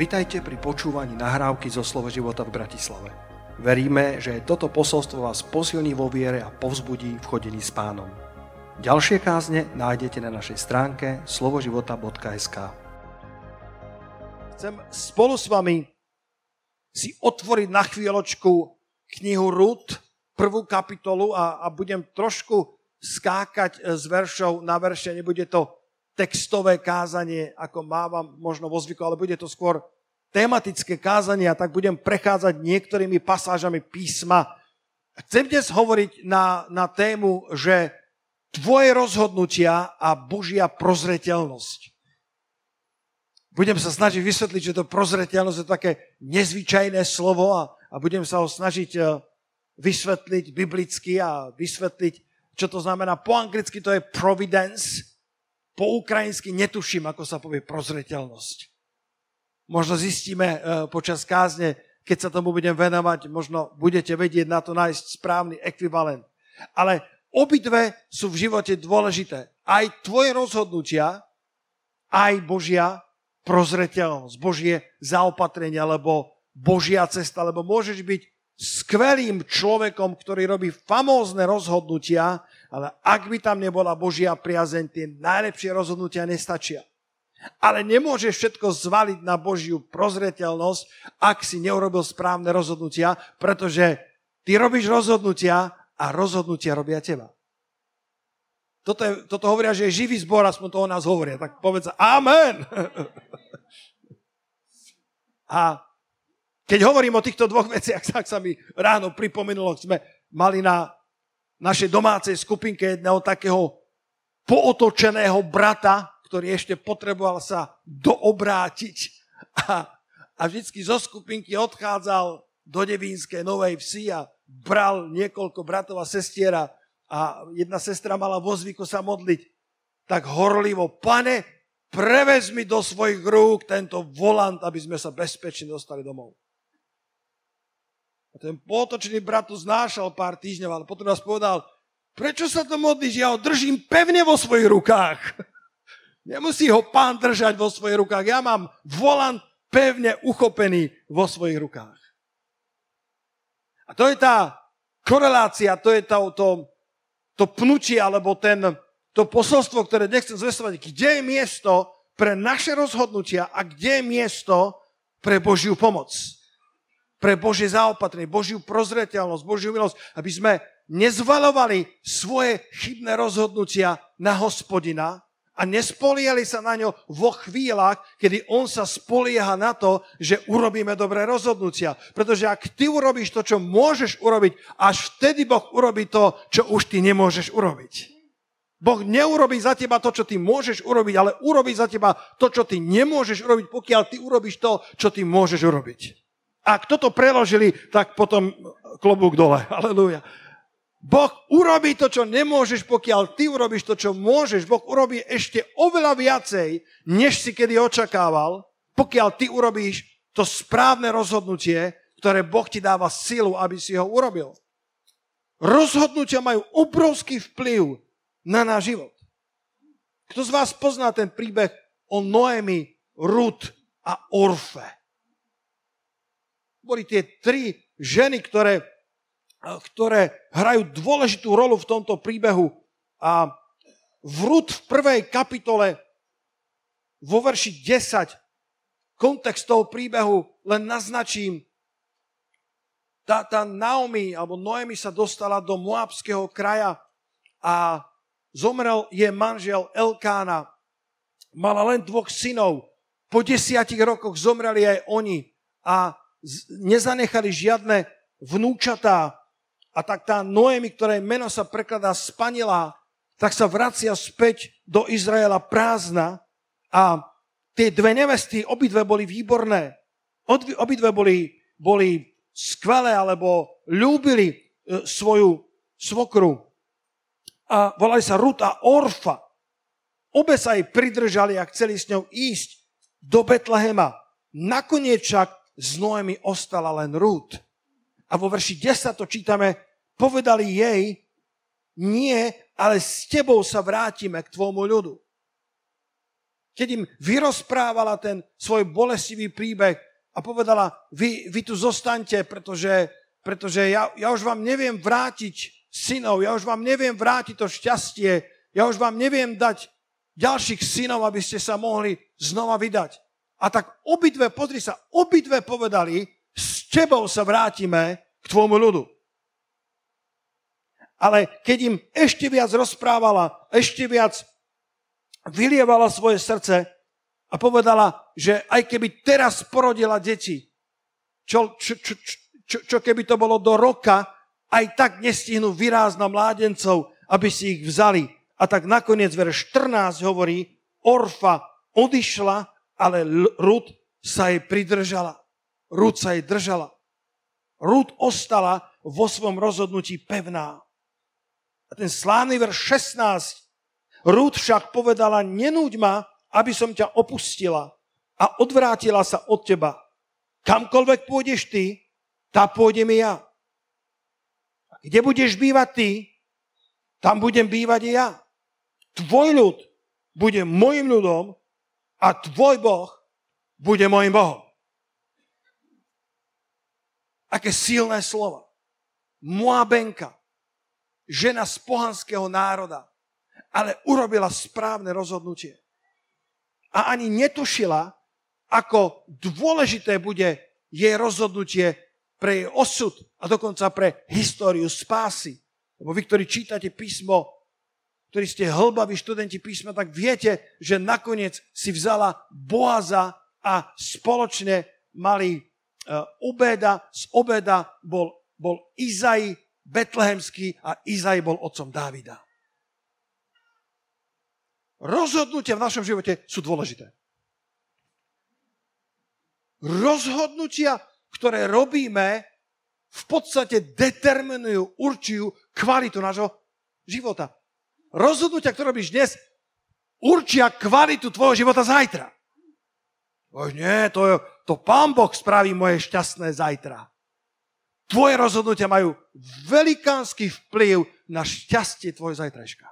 Vitajte pri počúvaní nahrávky zo Slovo života v Bratislave. Veríme, že toto posolstvo vás posilní vo viere a povzbudí v chodení s pánom. Ďalšie kázne nájdete na našej stránke slovoživota.sk Chcem spolu s vami si otvoriť na chvíľočku knihu Rut, prvú kapitolu a, a budem trošku skákať z veršov na verše, nebude to textové kázanie, ako mávam možno vo zvyku, ale bude to skôr tematické kázanie a tak budem prechádzať niektorými pasážami písma. Chcem dnes hovoriť na, na tému, že tvoje rozhodnutia a Božia prozreteľnosť. Budem sa snažiť vysvetliť, že to prozreteľnosť je také nezvyčajné slovo a, a budem sa ho snažiť e, vysvetliť biblicky a vysvetliť, čo to znamená. Po anglicky to je providence, po ukrajinsky netuším, ako sa povie prozreteľnosť. Možno zistíme e, počas kázne, keď sa tomu budem venovať, možno budete vedieť na to nájsť správny ekvivalent. Ale obidve sú v živote dôležité. Aj tvoje rozhodnutia, aj Božia prozreteľnosť, Božie zaopatrenie, alebo Božia cesta, lebo môžeš byť skvelým človekom, ktorý robí famózne rozhodnutia, ale ak by tam nebola Božia priazeň, tie najlepšie rozhodnutia nestačia. Ale nemôžeš všetko zvaliť na Božiu prozreteľnosť, ak si neurobil správne rozhodnutia, pretože ty robíš rozhodnutia a rozhodnutia robia teba. Toto, je, toto hovoria, že je živý zbor, aspoň to o nás hovoria. Tak povedz amen. A keď hovorím o týchto dvoch veciach, tak sa mi ráno pripomenulo, sme mali na našej domácej skupinke jedného takého pootočeného brata, ktorý ešte potreboval sa doobrátiť a, a vždycky zo skupinky odchádzal do Devínskej Novej Vsi a bral niekoľko bratov a sestiera a jedna sestra mala vo zvyku sa modliť tak horlivo, pane, prevez mi do svojich rúk tento volant, aby sme sa bezpečne dostali domov. A ten potočný brat tu znášal pár týždňov, ale potom nás povedal, prečo sa to modlíš? Ja ho držím pevne vo svojich rukách. Nemusí ho pán držať vo svojich rukách. Ja mám volant pevne uchopený vo svojich rukách. A to je tá korelácia, to je to, to, to pnutie, alebo ten, to posolstvo, ktoré nechcem zvestovať. Kde je miesto pre naše rozhodnutia a kde je miesto pre Božiu pomoc pre Božie zaopatrenie, Božiu prozreteľnosť, Božiu milosť, aby sme nezvalovali svoje chybné rozhodnutia na hospodina a nespoliali sa na ňo vo chvíľach, kedy on sa spolieha na to, že urobíme dobré rozhodnutia. Pretože ak ty urobíš to, čo môžeš urobiť, až vtedy Boh urobí to, čo už ty nemôžeš urobiť. Boh neurobí za teba to, čo ty môžeš urobiť, ale urobí za teba to, čo ty nemôžeš urobiť, pokiaľ ty urobíš to, čo ty môžeš urobiť. Ak toto preložili, tak potom klobúk dole. Aleluja. Boh urobí to, čo nemôžeš, pokiaľ ty urobíš to, čo môžeš. Boh urobí ešte oveľa viacej, než si kedy očakával, pokiaľ ty urobíš to správne rozhodnutie, ktoré Boh ti dáva silu, aby si ho urobil. Rozhodnutia majú obrovský vplyv na náš život. Kto z vás pozná ten príbeh o Noemi, Rut a Orfe? Boli tie tri ženy, ktoré, ktoré hrajú dôležitú rolu v tomto príbehu. A v Rud v prvej kapitole vo verši 10 kontext toho príbehu len naznačím. Tá, tá Naomi, alebo Noemi sa dostala do Moabského kraja a zomrel je manžel Elkána. Mala len dvoch synov. Po desiatich rokoch zomreli aj oni. A nezanechali žiadne vnúčatá. A tak tá Noemi, ktorej meno sa prekladá spanila, tak sa vracia späť do Izraela prázdna a tie dve nevesty, obidve boli výborné. Obidve boli, boli skvelé, alebo ľúbili e, svoju svokru. A volali sa Rut a Orfa. Obe sa jej pridržali a chceli s ňou ísť do Betlehema. Nakoniec však z Noemi ostala len Rút. A vo verši 10 to čítame, povedali jej, nie, ale s tebou sa vrátime k tvojmu ľudu. keď im vyrozprávala ten svoj bolestivý príbeh a povedala, vy, vy tu zostaňte, pretože, pretože ja, ja už vám neviem vrátiť synov, ja už vám neviem vrátiť to šťastie, ja už vám neviem dať ďalších synov, aby ste sa mohli znova vydať. A tak obidve, pozri sa, obidve povedali, s tebou sa vrátime k tvojmu ľudu. Ale keď im ešte viac rozprávala, ešte viac vylievala svoje srdce a povedala, že aj keby teraz porodila deti, čo, čo, čo, čo, čo keby to bolo do roka, aj tak nestihnú vyrázť na mládencov, aby si ich vzali. A tak nakoniec verš 14 hovorí, Orfa odišla, ale Rud sa jej pridržala. Rud sa jej držala. Rud ostala vo svojom rozhodnutí pevná. A ten slávny verš 16. Rúd však povedala, nenúď ma, aby som ťa opustila a odvrátila sa od teba. Kamkoľvek pôjdeš ty, tá pôjdem i ja. A kde budeš bývať ty, tam budem bývať i ja. Tvoj ľud bude môjim ľudom a tvoj Boh bude môjim Bohom. Aké silné slova. Moabenka žena z pohanského národa, ale urobila správne rozhodnutie. A ani netušila, ako dôležité bude jej rozhodnutie pre jej osud a dokonca pre históriu spásy. Lebo vy, ktorí čítate písmo, ktorí ste hlbaví študenti písma, tak viete, že nakoniec si vzala Boaza a spoločne mali obeda, z obeda bol, bol Izai, betlehemský a Izaj bol otcom Dávida. Rozhodnutia v našom živote sú dôležité. Rozhodnutia, ktoré robíme, v podstate determinujú, určujú kvalitu nášho života. Rozhodnutia, ktoré robíš dnes, určia kvalitu tvojho života zajtra. Oj, nie, to, to pán Boh spraví moje šťastné zajtra. Tvoje rozhodnutia majú velikánsky vplyv na šťastie tvojho zajtrajška.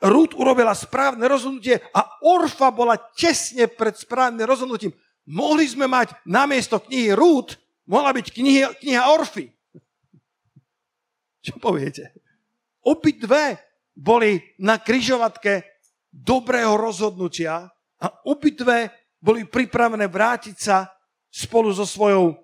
Rút urobila správne rozhodnutie a Orfa bola tesne pred správnym rozhodnutím. Mohli sme mať namiesto knihy Rút, mohla byť kniha, kniha Orfy. Čo poviete? Obidve boli na kryžovatke dobrého rozhodnutia a obidve boli pripravené vrátiť sa spolu so svojou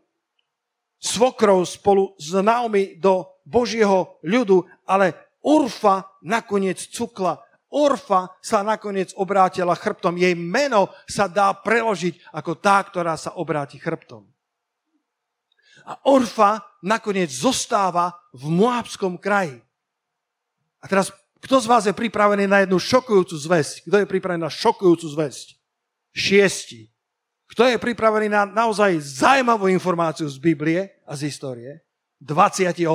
svokrou spolu s Naomi do Božieho ľudu, ale Orfa nakoniec cukla. Orfa sa nakoniec obrátila chrbtom. Jej meno sa dá preložiť ako tá, ktorá sa obráti chrbtom. A Orfa nakoniec zostáva v Moabskom kraji. A teraz, kto z vás je pripravený na jednu šokujúcu zväzť? Kto je pripravený na šokujúcu zväzť? Šiesti. Kto je pripravený na naozaj zaujímavú informáciu z Biblie a z histórie? 28.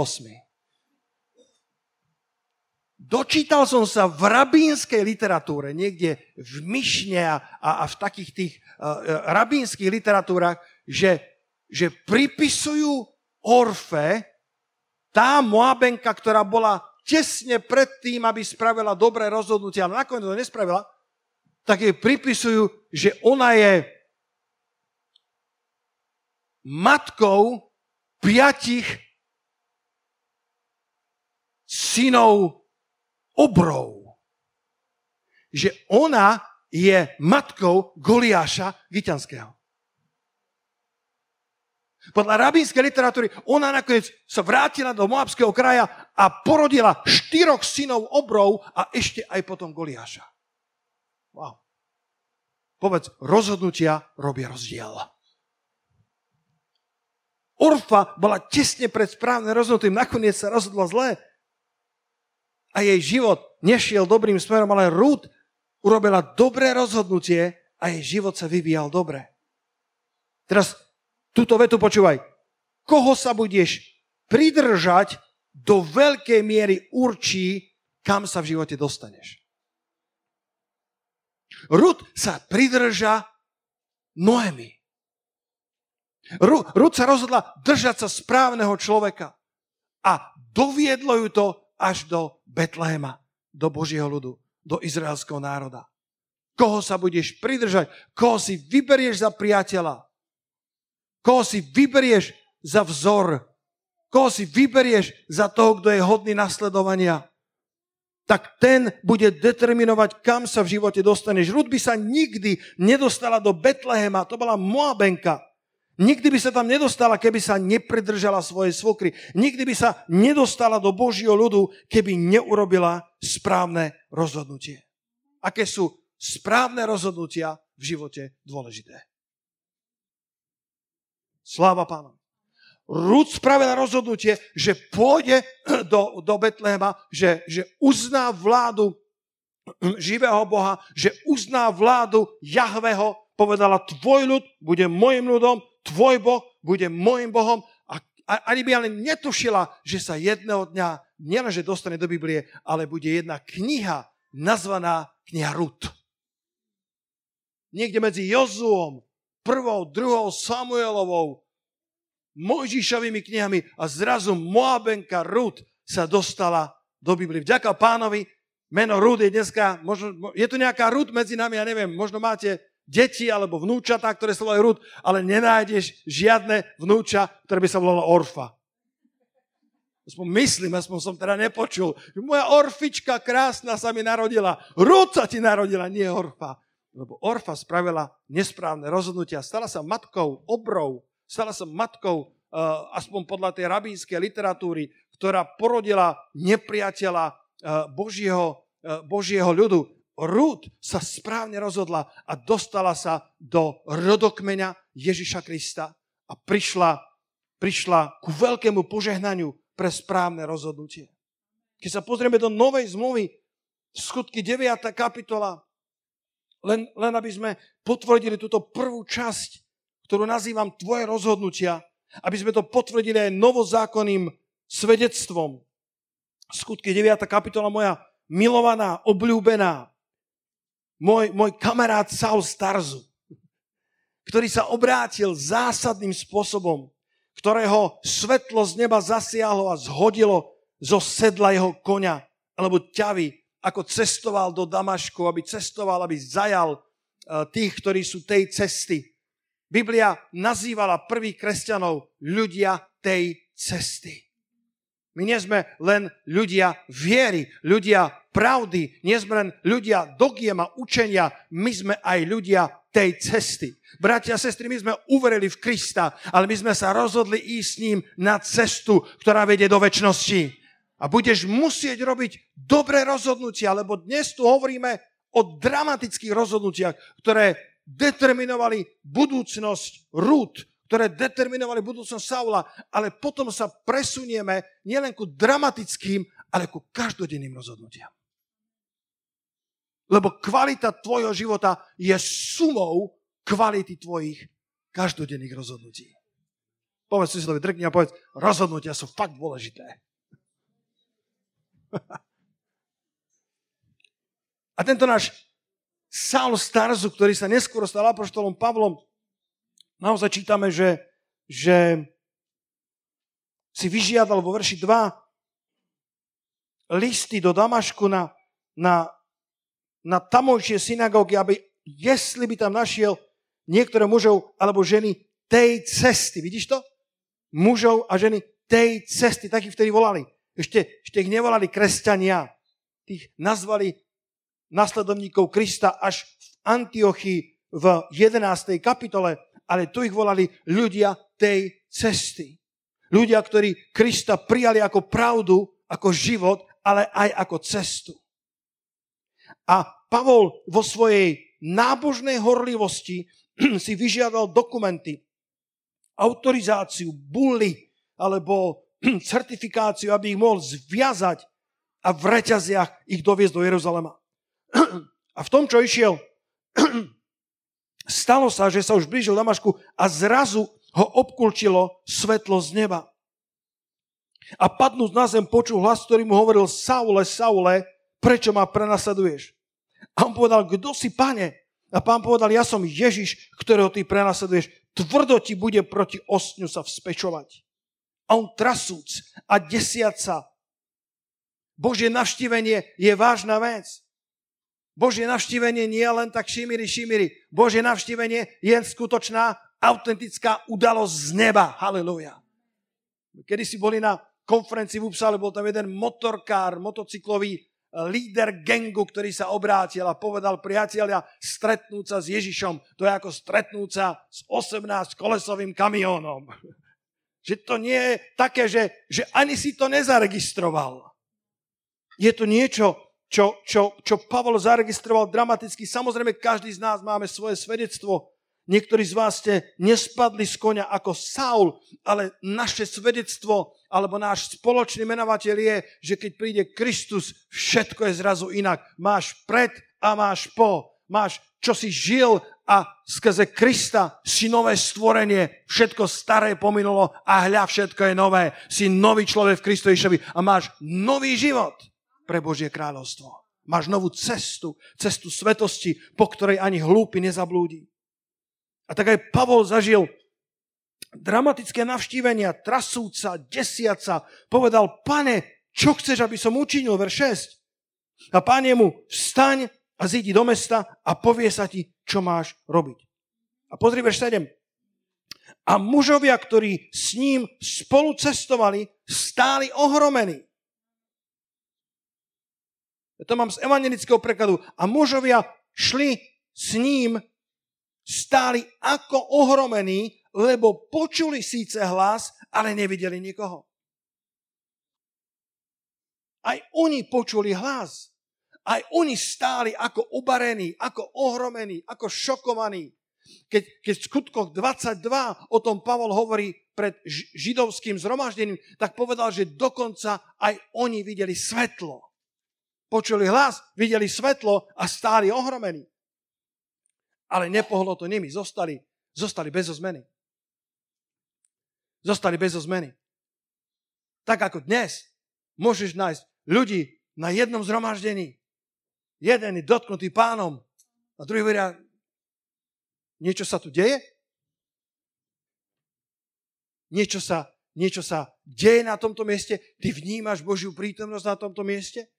Dočítal som sa v rabínskej literatúre, niekde v Myšne a, a v takých tých uh, rabínskych literatúrach, že, že pripisujú Orfe tá Moabenka, ktorá bola tesne pred tým, aby spravila dobré rozhodnutie, ale nakoniec to nespravila, tak jej pripisujú, že ona je matkou piatich synov obrov. Že ona je matkou Goliáša Giťanského. Podľa rabínskej literatúry ona nakoniec sa vrátila do Moabského kraja a porodila štyroch synov obrov a ešte aj potom Goliáša. Wow. Povedz, rozhodnutia robia rozdiel. Orfa bola tesne pred správnym rozhodnutím, nakoniec sa rozhodla zle. A jej život nešiel dobrým smerom, ale Ruth urobila dobré rozhodnutie a jej život sa vyvíjal dobre. Teraz túto vetu počúvaj. Koho sa budeš pridržať, do veľkej miery určí, kam sa v živote dostaneš. Rud sa pridrža Noemi. Rud sa rozhodla držať sa správneho človeka a doviedlo ju to až do Betlehema, do Božieho ľudu, do izraelského národa. koho sa budeš pridržať, koho si vyberieš za priateľa, koho si vyberieš za vzor, koho si vyberieš za toho, kto je hodný nasledovania, tak ten bude determinovať, kam sa v živote dostaneš. Rud by sa nikdy nedostala do Betlehema, to bola Moabenka. Nikdy by sa tam nedostala, keby sa nepridržala svojej svokry. Nikdy by sa nedostala do Božieho ľudu, keby neurobila správne rozhodnutie. Aké sú správne rozhodnutia v živote dôležité. Sláva pánom. Rúd spravila rozhodnutie, že pôjde do, do Betlehema, že, že uzná vládu živého Boha, že uzná vládu Jahveho, povedala, tvoj ľud bude môjim ľudom, tvoj Boh bude môjim Bohom a, a ani by ale netušila, že sa jedného dňa nielenže dostane do Biblie, ale bude jedna kniha nazvaná kniha Rut. Niekde medzi Jozuom, prvou, druhou Samuelovou, Mojžišovými knihami a zrazu Moabenka Rud sa dostala do Biblie. Vďaka pánovi, meno Rud je dneska, možno, je tu nejaká Rud medzi nami, ja neviem, možno máte deti alebo vnúčatá, ktoré sa volajú Rud, ale nenájdeš žiadne vnúča, ktoré by sa volalo Orfa. Aspoň myslím, aspoň som teda nepočul. Moja Orfička krásna sa mi narodila. Rud sa ti narodila, nie Orfa. Lebo Orfa spravila nesprávne rozhodnutia. Stala sa matkou obrov stala sa matkou, eh, aspoň podľa tej rabínskej literatúry, ktorá porodila nepriateľa eh, Božieho, eh, Božieho ľudu. Rúd sa správne rozhodla a dostala sa do rodokmeňa Ježiša Krista a prišla, prišla ku veľkému požehnaniu pre správne rozhodnutie. Keď sa pozrieme do novej zmluvy, skutky 9. kapitola, len, len aby sme potvrdili túto prvú časť, ktorú nazývam tvoje rozhodnutia, aby sme to potvrdili aj novozákonným svedectvom. Skutky 9. kapitola moja milovaná, obľúbená, môj, môj kamarát Saul Starzu, ktorý sa obrátil zásadným spôsobom, ktorého svetlo z neba zasiahlo a zhodilo zo sedla jeho konia, alebo ťavy, ako cestoval do Damašku, aby cestoval, aby zajal eh, tých, ktorí sú tej cesty. Biblia nazývala prvých kresťanov ľudia tej cesty. My nie sme len ľudia viery, ľudia pravdy, nie sme len ľudia dogiem učenia, my sme aj ľudia tej cesty. Bratia a sestry, my sme uverili v Krista, ale my sme sa rozhodli ísť s ním na cestu, ktorá vedie do väčšnosti. A budeš musieť robiť dobré rozhodnutia, lebo dnes tu hovoríme o dramatických rozhodnutiach, ktoré determinovali budúcnosť Rút, ktoré determinovali budúcnosť Saula, ale potom sa presunieme nielen ku dramatickým, ale ku každodenným rozhodnutiam. Lebo kvalita tvojho života je sumou kvality tvojich každodenných rozhodnutí. Povedz si slovi, drkni a povedz, rozhodnutia sú fakt dôležité. A tento náš Saul Starzu, ktorý sa neskôr stal apoštolom Pavlom, naozaj čítame, že, že si vyžiadal vo verši 2 listy do Damašku na, na, na tamojšie synagógy, aby jestli by tam našiel niektoré mužov alebo ženy tej cesty. Vidíš to? Mužov a ženy tej cesty. Tak ich vtedy volali. Ešte, ešte ich nevolali kresťania. Tých nazvali nasledovníkov Krista až v Antiochii v 11. kapitole, ale tu ich volali ľudia tej cesty. Ľudia, ktorí Krista prijali ako pravdu, ako život, ale aj ako cestu. A Pavol vo svojej nábožnej horlivosti si vyžiadal dokumenty, autorizáciu, bully alebo certifikáciu, aby ich mohol zviazať a v reťaziach ich doviezť do Jeruzalema. A v tom, čo išiel, stalo sa, že sa už blížil Damašku a zrazu ho obkulčilo svetlo z neba. A padnúc na zem počul hlas, ktorý mu hovoril Saule, Saule, prečo ma prenasleduješ? A on povedal, kto si, pane? A pán povedal, ja som Ježiš, ktorého ty prenasleduješ. Tvrdo ti bude proti ostňu sa vzpečovať. A on trasúc a desiaca. Božie navštívenie je vážna vec. Božie navštívenie nie je len tak šimiri, šimiri. Božie navštívenie je skutočná, autentická udalosť z neba. Halleluja. Kedy si boli na konferencii v Upsale, bol tam jeden motorkár, motocyklový eh, líder gengu, ktorý sa obrátil a povedal, priatelia, stretnúť sa s Ježišom, to je ako stretnúť sa s 18-kolesovým kamiónom. Že to nie je také, že, že ani si to nezaregistroval. Je to niečo, čo, čo, čo Pavol zaregistroval dramaticky. Samozrejme, každý z nás máme svoje svedectvo. Niektorí z vás ste nespadli z konia ako Saul, ale naše svedectvo alebo náš spoločný menovateľ je, že keď príde Kristus, všetko je zrazu inak. Máš pred a máš po. Máš, čo si žil a skrze Krista si nové stvorenie. Všetko staré pominulo a hľa, všetko je nové. Si nový človek v Kristovišovi a máš nový život pre Božie kráľovstvo. Máš novú cestu, cestu svetosti, po ktorej ani hlúpy nezablúdi. A tak aj Pavol zažil dramatické navštívenia, trasúca, desiaca, povedal, pane, čo chceš, aby som učinil, verš 6. A pán mu, vstaň a zídi do mesta a povie sa ti, čo máš robiť. A pozri verš 7. A mužovia, ktorí s ním spolu cestovali, stáli ohromení. Ja to mám z evangelického prekladu. A mužovia šli s ním, stáli ako ohromení, lebo počuli síce hlas, ale nevideli nikoho. Aj oni počuli hlas. Aj oni stáli ako ubarení, ako ohromení, ako šokovaní. Keď, keď v skutkoch 22 o tom Pavol hovorí pred židovským zhromaždením, tak povedal, že dokonca aj oni videli svetlo počuli hlas, videli svetlo a stáli ohromení. Ale nepohlo to nimi, zostali, zostali bez zmeny. Zostali bez zmeny. Tak ako dnes môžeš nájsť ľudí na jednom zhromaždení. Jeden je dotknutý pánom a druhý veria, niečo sa tu deje? Niečo sa, niečo sa deje na tomto mieste? Ty vnímaš Božiu prítomnosť na tomto mieste?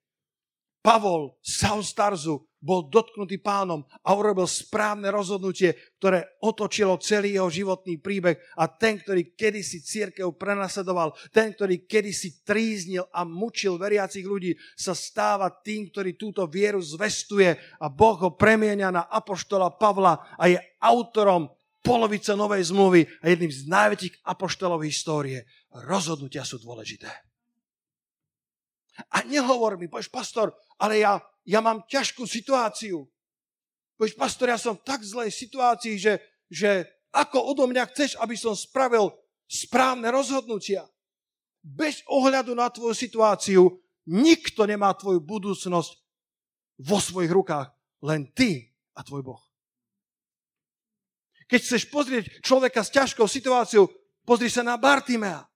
Pavol, Saul Starzu, bol dotknutý pánom a urobil správne rozhodnutie, ktoré otočilo celý jeho životný príbeh a ten, ktorý kedysi církev prenasledoval, ten, ktorý kedysi tríznil a mučil veriacich ľudí, sa stáva tým, ktorý túto vieru zvestuje a Boh ho premienia na apoštola Pavla a je autorom polovice novej zmluvy a jedným z najväčších apoštolov histórie. Rozhodnutia sú dôležité. A nehovor mi, povieš, pastor, ale ja, ja mám ťažkú situáciu. Povieš, pastor, ja som v tak zlej situácii, že, že ako odo mňa chceš, aby som spravil správne rozhodnutia. Bez ohľadu na tvoju situáciu, nikto nemá tvoju budúcnosť vo svojich rukách. Len ty a tvoj Boh. Keď chceš pozrieť človeka s ťažkou situáciou, pozri sa na Bartimea.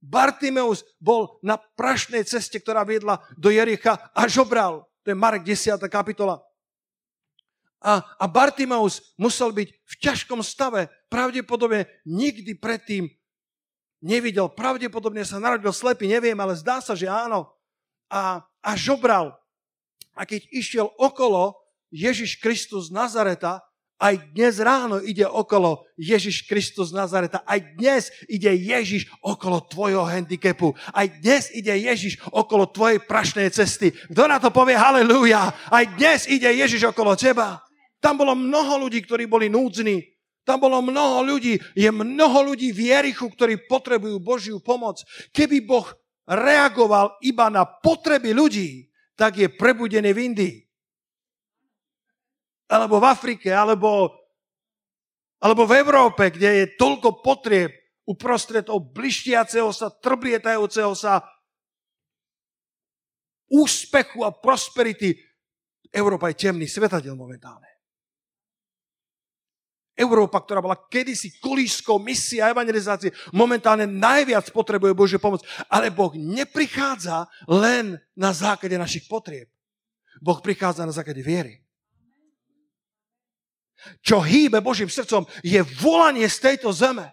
Bartimeus bol na prašnej ceste, ktorá viedla do Jericha a žobral. To je Marek 10. kapitola. A, a Bartimeus musel byť v ťažkom stave. Pravdepodobne nikdy predtým nevidel. Pravdepodobne sa narodil slepý, neviem, ale zdá sa, že áno. A, a žobral. A keď išiel okolo Ježiš Kristus z Nazareta, aj dnes ráno ide okolo Ježiš Kristus Nazareta. Aj dnes ide Ježiš okolo tvojho handicapu. Aj dnes ide Ježiš okolo tvojej prašnej cesty. Kto na to povie halleluja? Aj dnes ide Ježiš okolo teba. Tam bolo mnoho ľudí, ktorí boli núdzni. Tam bolo mnoho ľudí. Je mnoho ľudí v Jerichu, ktorí potrebujú Božiu pomoc. Keby Boh reagoval iba na potreby ľudí, tak je prebudený v Indii alebo v Afrike, alebo, alebo v Európe, kde je toľko potrieb uprostred toho blištiaceho sa, trblietajúceho sa úspechu a prosperity. Európa je temný svetadiel momentálne. Európa, ktorá bola kedysi kolískou misia evangelizácie, momentálne najviac potrebuje Božiu pomoc. Ale Boh neprichádza len na základe našich potrieb. Boh prichádza na základe viery. Čo hýbe Božím srdcom, je volanie z tejto zeme.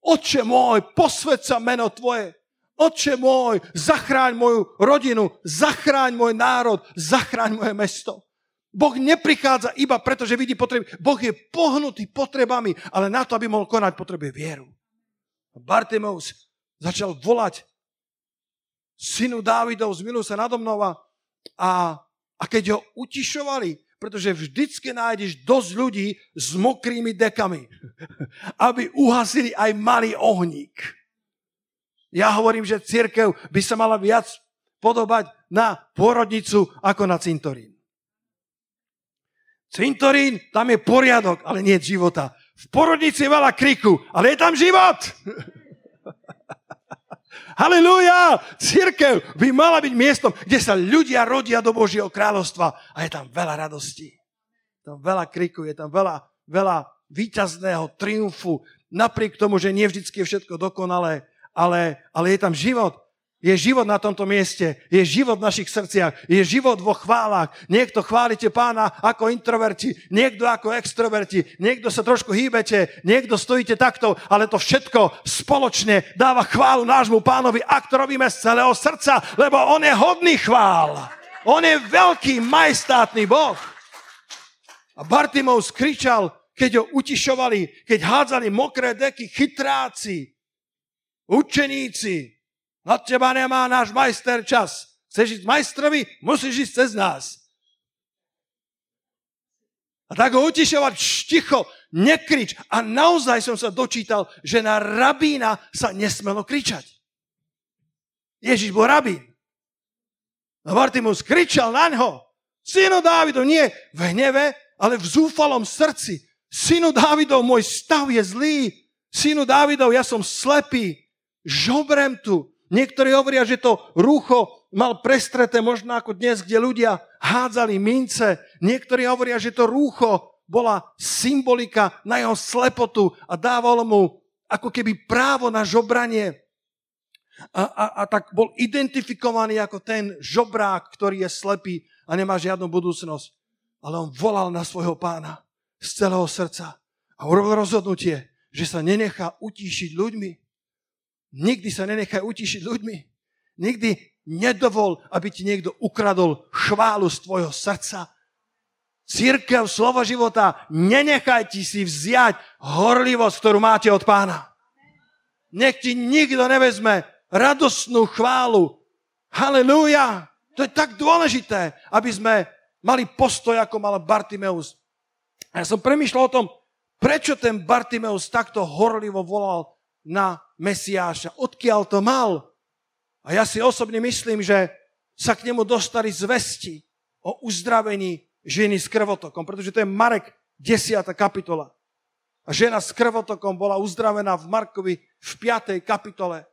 Oče môj, posved sa meno Tvoje. Oče môj, zachráň moju rodinu, zachráň môj národ, zachráň moje mesto. Boh neprichádza iba preto, že vidí potreby. Boh je pohnutý potrebami, ale na to, aby mohol konať, potrebuje vieru. Bartimeus začal volať synu Dávidov, zmiluj sa nado a, a keď ho utišovali, pretože vždycky nájdeš dosť ľudí s mokrými dekami, aby uhasili aj malý ohník. Ja hovorím, že církev by sa mala viac podobať na porodnicu ako na cintorín. Cintorín, tam je poriadok, ale nie života. V porodnici je veľa kriku, ale je tam život. Halelúja! Církev by mala byť miestom, kde sa ľudia rodia do Božieho kráľovstva a je tam veľa radosti. Tam veľa kriku, je tam veľa, veľa výťazného triumfu, napriek tomu, že nie vždy je všetko dokonalé, ale, ale je tam život. Je život na tomto mieste, je život v našich srdciach, je život vo chválach. Niekto chválite pána ako introverti, niekto ako extroverti, niekto sa trošku hýbete, niekto stojíte takto, ale to všetko spoločne dáva chválu nášmu pánovi, ak to robíme z celého srdca, lebo on je hodný chvál. On je veľký, majestátny Boh. A Bartimov kričal, keď ho utišovali, keď hádzali mokré deky, chytráci, učeníci, na teba nemá náš majster čas. Chceš ísť majstrovi? Musíš ísť cez nás. A tak ho utišovať, ticho, nekrič. A naozaj som sa dočítal, že na rabína sa nesmelo kričať. Ježiš bol rabín. A Bartimus kričal na ňo. Synu Dávidov, nie v hneve, ale v zúfalom srdci. Synu Dávidov, môj stav je zlý. Synu Dávidov, ja som slepý. Žobrem tu. Niektorí hovoria, že to rúcho mal prestreté možno ako dnes, kde ľudia hádzali mince. Niektorí hovoria, že to rúcho bola symbolika na jeho slepotu a dávalo mu ako keby právo na žobranie. A, a, a tak bol identifikovaný ako ten žobrák, ktorý je slepý a nemá žiadnu budúcnosť. Ale on volal na svojho pána z celého srdca a urobil rozhodnutie, že sa nenechá utíšiť ľuďmi, Nikdy sa nenechaj utišiť ľuďmi. Nikdy nedovol, aby ti niekto ukradol chválu z tvojho srdca. Církev, slovo života, nenechajte si vziať horlivosť, ktorú máte od pána. Nech ti nikto nevezme radostnú chválu. Halelúja! To je tak dôležité, aby sme mali postoj, ako mal Bartimeus. A ja som premyšľal o tom, prečo ten Bartimeus takto horlivo volal na Mesiáša. Odkiaľ to mal? A ja si osobne myslím, že sa k nemu dostali zvesti o uzdravení ženy s krvotokom, pretože to je Marek 10. kapitola. A žena s krvotokom bola uzdravená v Markovi v 5. kapitole,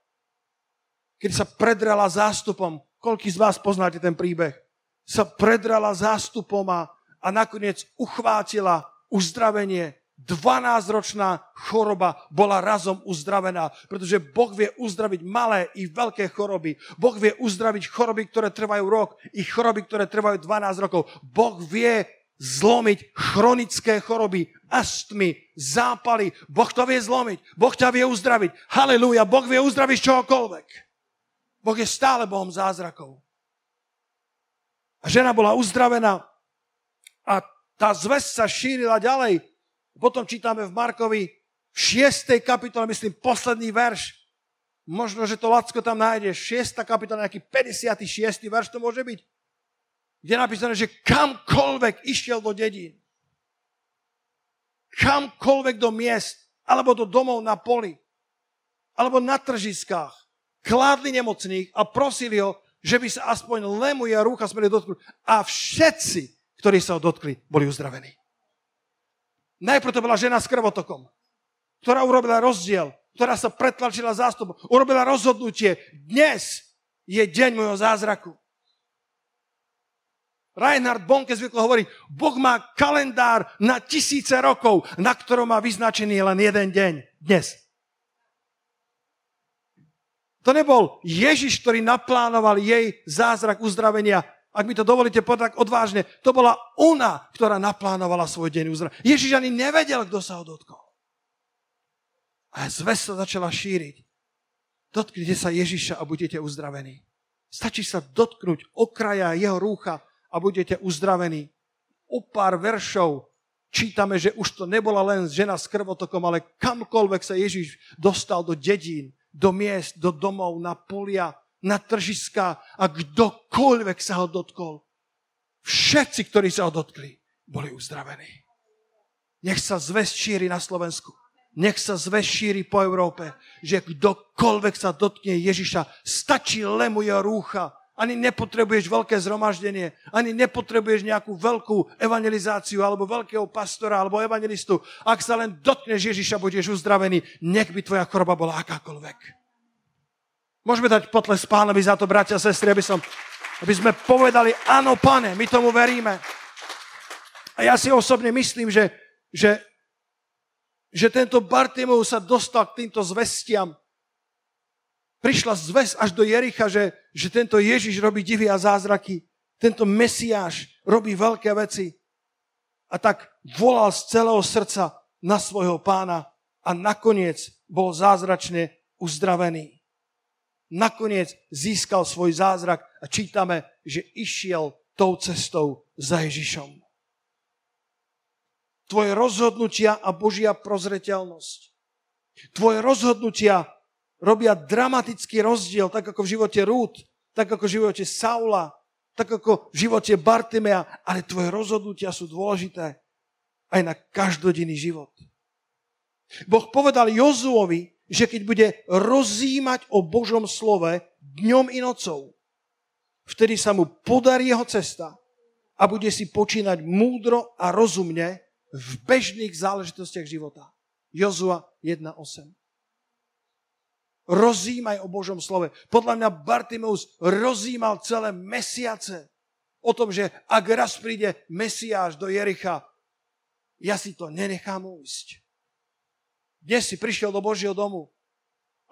keď sa predrala zástupom. Koľký z vás poznáte ten príbeh? Sa predrala zástupom a, a nakoniec uchvátila uzdravenie 12-ročná choroba bola razom uzdravená, pretože Boh vie uzdraviť malé i veľké choroby. Boh vie uzdraviť choroby, ktoré trvajú rok i choroby, ktoré trvajú 12 rokov. Boh vie zlomiť chronické choroby, astmy, zápaly. Boh to vie zlomiť. Boh ťa vie uzdraviť. Halelúja, Boh vie uzdraviť čohokoľvek. Boh je stále Bohom zázrakov. A žena bola uzdravená a tá zväz sa šírila ďalej potom čítame v Markovi v 6. kapitole, myslím, posledný verš. Možno, že to Lacko tam nájde. 6. kapitola, nejaký 56. verš to môže byť. Kde je napísané, že kamkoľvek išiel do dedín, kamkoľvek do miest, alebo do domov na poli, alebo na tržiskách, kládli nemocných a prosili ho, že by sa aspoň lemu a rúcha smeli dotknúť. A všetci, ktorí sa ho dotkli, boli uzdravení. Najprv to bola žena s krvotokom, ktorá urobila rozdiel, ktorá sa pretlačila zástup, urobila rozhodnutie. Dnes je deň môjho zázraku. Reinhard Bonke zvyklo hovoriť, Boh má kalendár na tisíce rokov, na ktorom má vyznačený len jeden deň. Dnes. To nebol Ježiš, ktorý naplánoval jej zázrak uzdravenia ak mi to dovolíte povedať odvážne, to bola ona, ktorá naplánovala svoj deň uzdravenia. Ježiš ani nevedel, kto sa ho dotkol. A zves sa začala šíriť. Dotknite sa Ježiša a budete uzdravení. Stačí sa dotknúť okraja jeho rúcha a budete uzdravení. o pár veršov čítame, že už to nebola len žena s krvotokom, ale kamkoľvek sa Ježiš dostal do dedín, do miest, do domov, na polia, na tržiska a kdokoľvek sa ho dotkol. Všetci, ktorí sa ho dotkli, boli uzdravení. Nech sa zväz šíri na Slovensku. Nech sa zväz šíri po Európe, že kdokoľvek sa dotkne Ježiša, stačí len mu jeho rúcha ani nepotrebuješ veľké zhromaždenie, ani nepotrebuješ nejakú veľkú evangelizáciu, alebo veľkého pastora, alebo evangelistu. Ak sa len dotkneš Ježiša, budeš uzdravený, nech by tvoja choroba bola akákoľvek. Môžeme dať potles pánovi za to, bratia a sestry, aby, som, aby sme povedali, áno, pane, my tomu veríme. A ja si osobne myslím, že, že, že tento Bartimov sa dostal k týmto zvestiam, prišla zväz až do Jericha, že, že tento Ježiš robí divy a zázraky, tento Mesiáš robí veľké veci. A tak volal z celého srdca na svojho pána a nakoniec bol zázračne uzdravený. Nakoniec získal svoj zázrak a čítame, že išiel tou cestou za Ježišom. Tvoje rozhodnutia a Božia prozreteľnosť. Tvoje rozhodnutia robia dramatický rozdiel, tak ako v živote Rút, tak ako v živote Saula, tak ako v živote Bartimea, ale tvoje rozhodnutia sú dôležité aj na každodenný život. Boh povedal Jozuovi, že keď bude rozímať o Božom slove dňom i nocou, vtedy sa mu podarí jeho cesta a bude si počínať múdro a rozumne v bežných záležitostiach života. Jozua 1.8 rozímaj o Božom slove. Podľa mňa Bartimeus rozímal celé mesiace o tom, že ak raz príde Mesiáš do Jericha, ja si to nenechám ujsť. Dnes si prišiel do Božieho domu,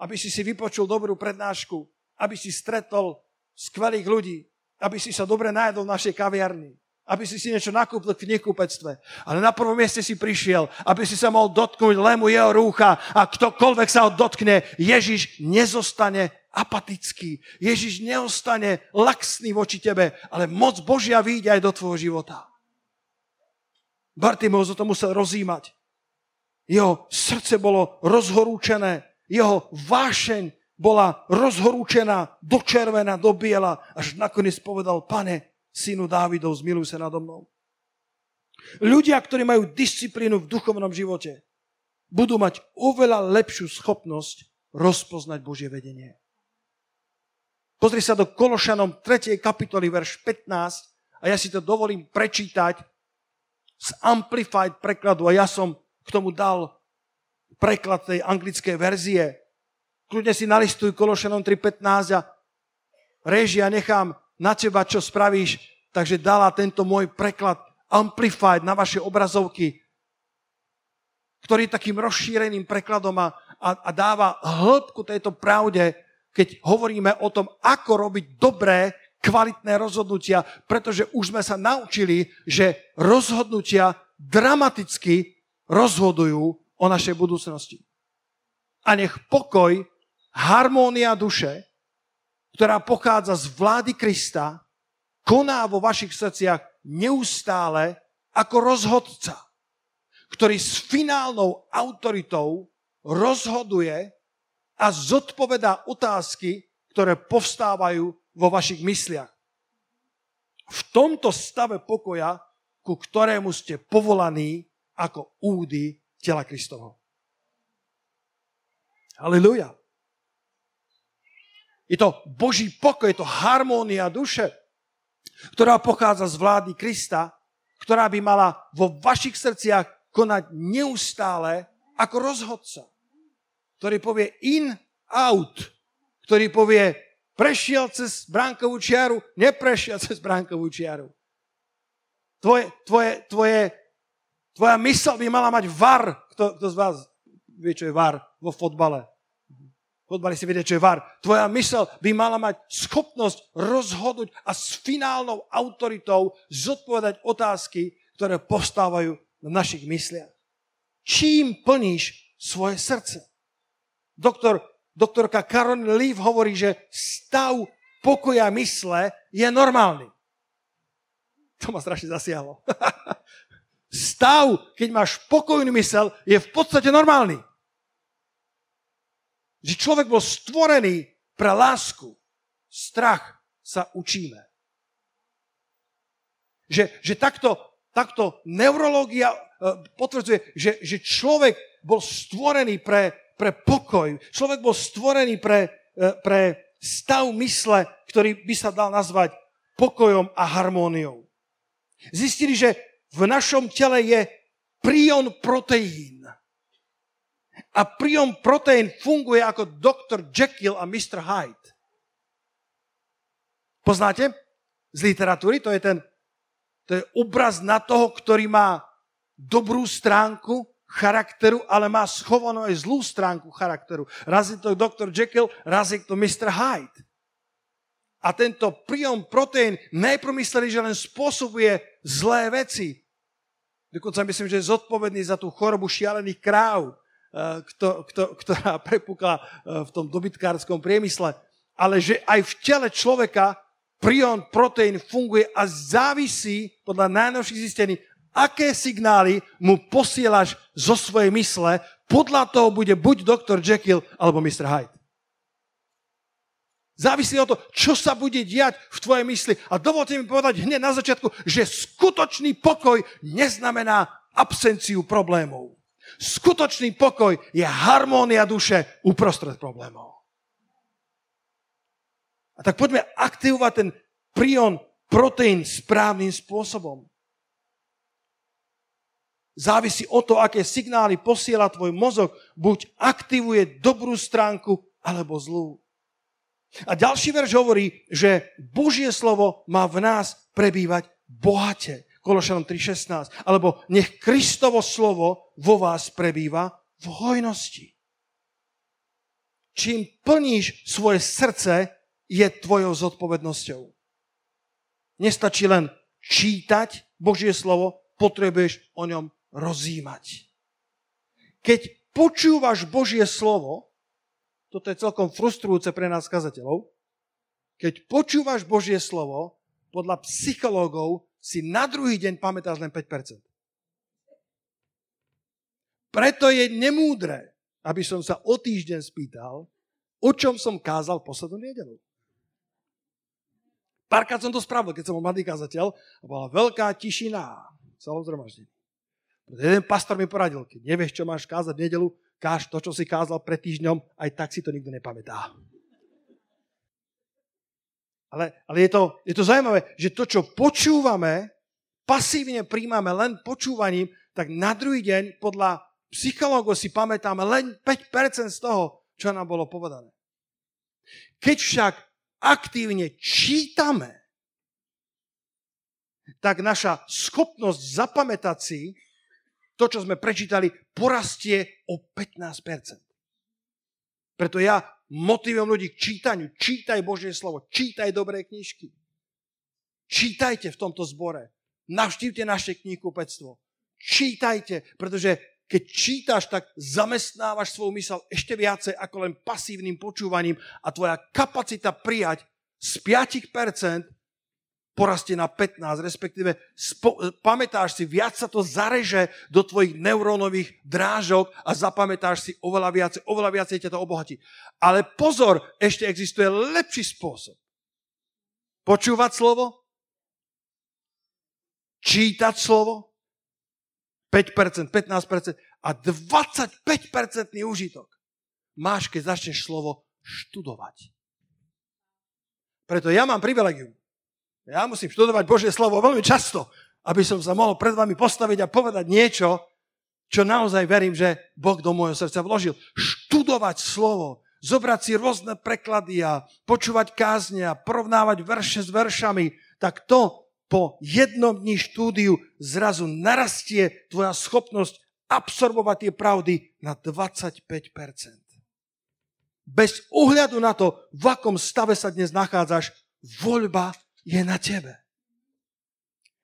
aby si si vypočul dobrú prednášku, aby si stretol skvelých ľudí, aby si sa dobre najedol v našej kaviarni, aby si si niečo nakúpil v knihkupectve. Ale na prvom mieste si prišiel, aby si sa mohol dotknúť lému jeho rúcha a ktokoľvek sa ho dotkne, Ježiš nezostane apatický. Ježiš neostane laxný voči tebe, ale moc Božia vyjde aj do tvojho života. Bartimeus o to musel rozímať. Jeho srdce bolo rozhorúčené, jeho vášeň bola rozhorúčená do červená, do biela, až nakoniec povedal, pane, synu Dávidov, zmiluj sa nado mnou. Ľudia, ktorí majú disciplínu v duchovnom živote, budú mať oveľa lepšiu schopnosť rozpoznať Božie vedenie. Pozri sa do Kološanom 3. kapitoly, verš 15 a ja si to dovolím prečítať z Amplified prekladu a ja som k tomu dal preklad tej anglickej verzie. Kľudne si nalistuj Kološanom 3.15 a režia nechám na teba, čo spravíš, takže dala tento môj preklad Amplified na vaše obrazovky, ktorý takým rozšíreným prekladom a, a, a dáva hĺbku tejto pravde, keď hovoríme o tom, ako robiť dobré, kvalitné rozhodnutia, pretože už sme sa naučili, že rozhodnutia dramaticky rozhodujú o našej budúcnosti. A nech pokoj, harmónia duše ktorá pochádza z vlády Krista, koná vo vašich srdciach neustále ako rozhodca, ktorý s finálnou autoritou rozhoduje a zodpovedá otázky, ktoré povstávajú vo vašich mysliach. V tomto stave pokoja, ku ktorému ste povolaní ako údy tela Kristovho. Halleluja. Je to Boží pokoj, je to harmónia duše, ktorá pochádza z vlády Krista, ktorá by mala vo vašich srdciach konať neustále ako rozhodca, ktorý povie in, out, ktorý povie prešiel cez bránkovú čiaru, neprešiel cez bránkovú čiaru. Tvoje, tvoje, tvoje, tvoja mysl by mala mať var. Kto, kto z vás vie, čo je var vo fotbale? si vedia, čo je var. Tvoja mysel by mala mať schopnosť rozhodnúť a s finálnou autoritou zodpovedať otázky, ktoré postávajú na našich mysliach. Čím plníš svoje srdce? Doktor, doktorka Karen Leaf hovorí, že stav pokoja mysle je normálny. To ma strašne zasiahlo. Stav, keď máš pokojný mysel, je v podstate normálny. Že človek bol stvorený pre lásku. Strach sa učíme. Že, že takto, takto neurológia e, potvrdzuje, že, že človek bol stvorený pre, pre pokoj. Človek bol stvorený pre, e, pre stav mysle, ktorý by sa dal nazvať pokojom a harmóniou. Zistili, že v našom tele je prion proteín. A prion proteín funguje ako Dr. Jekyll a Mr. Hyde. Poznáte? Z literatúry to je ten to je obraz na toho, ktorý má dobrú stránku charakteru, ale má schovanú aj zlú stránku charakteru. Raz je to Dr. Jekyll, raz je to Mr. Hyde. A tento priom proteín najprv mysleli, že len spôsobuje zlé veci. Dokonca myslím, že je zodpovedný za tú chorobu šialených kráv, eh, kto, kto, ktorá prepukla eh, v tom dobytkárskom priemysle. Ale že aj v tele človeka prion proteín funguje a závisí podľa najnovších zistení, aké signály mu posielaš zo svojej mysle, podľa toho bude buď doktor Jekyll alebo Mr. Hyde. Závisí od toho, čo sa bude diať v tvojej mysli. A dovolte mi povedať hneď na začiatku, že skutočný pokoj neznamená absenciu problémov. Skutočný pokoj je harmónia duše uprostred problémov. A tak poďme aktivovať ten prion proteín správnym spôsobom. Závisí od toho, aké signály posiela tvoj mozog, buď aktivuje dobrú stránku alebo zlú. A ďalší verš hovorí, že Božie slovo má v nás prebývať bohate. Kološanom 3.16. Alebo nech Kristovo slovo vo vás prebýva v hojnosti. Čím plníš svoje srdce, je tvojou zodpovednosťou. Nestačí len čítať Božie slovo, potrebuješ o ňom rozímať. Keď počúvaš Božie slovo, toto je celkom frustrujúce pre nás kazateľov. Keď počúvaš Božie slovo, podľa psychológov si na druhý deň pamätáš len 5%. Preto je nemúdre, aby som sa o týždeň spýtal, o čom som kázal poslednú nedelu. Párkrát som to spravil, keď som bol mladý kazateľ a bola veľká tišina v celom zhromaždení. Jeden pastor mi poradil, keď nevieš, čo máš kázať v nedelu, káž to, čo si kázal pred týždňom, aj tak si to nikto nepamätá. Ale, ale je, to, je to zaujímavé, že to, čo počúvame, pasívne príjmame len počúvaním, tak na druhý deň podľa psychológov si pamätáme len 5% z toho, čo nám bolo povedané. Keď však aktívne čítame, tak naša schopnosť zapamätať si to, čo sme prečítali, porastie o 15%. Preto ja motivujem ľudí k čítaniu. Čítaj Božie slovo, čítaj dobré knižky. Čítajte v tomto zbore. Navštívte naše knihkupectvo. Čítajte, pretože keď čítaš, tak zamestnávaš svoju mysel ešte viacej ako len pasívnym počúvaním a tvoja kapacita prijať z 5% porastie na 15, respektíve spo, pamätáš si, viac sa to zareže do tvojich neurónových drážok a zapamätáš si oveľa viacej, oveľa viacej ťa to obohatí. Ale pozor, ešte existuje lepší spôsob. Počúvať slovo, čítať slovo, 5%, 15% a 25% užitok máš, keď začneš slovo študovať. Preto ja mám privilegium ja musím študovať Božie slovo veľmi často, aby som sa mohol pred vami postaviť a povedať niečo, čo naozaj verím, že Boh do môjho srdca vložil. Študovať slovo, zobrať si rôzne preklady a počúvať kázne a porovnávať verše s veršami, tak to po jednom dni štúdiu zrazu narastie tvoja schopnosť absorbovať tie pravdy na 25%. Bez ohľadu na to, v akom stave sa dnes nachádzaš, voľba je na tebe.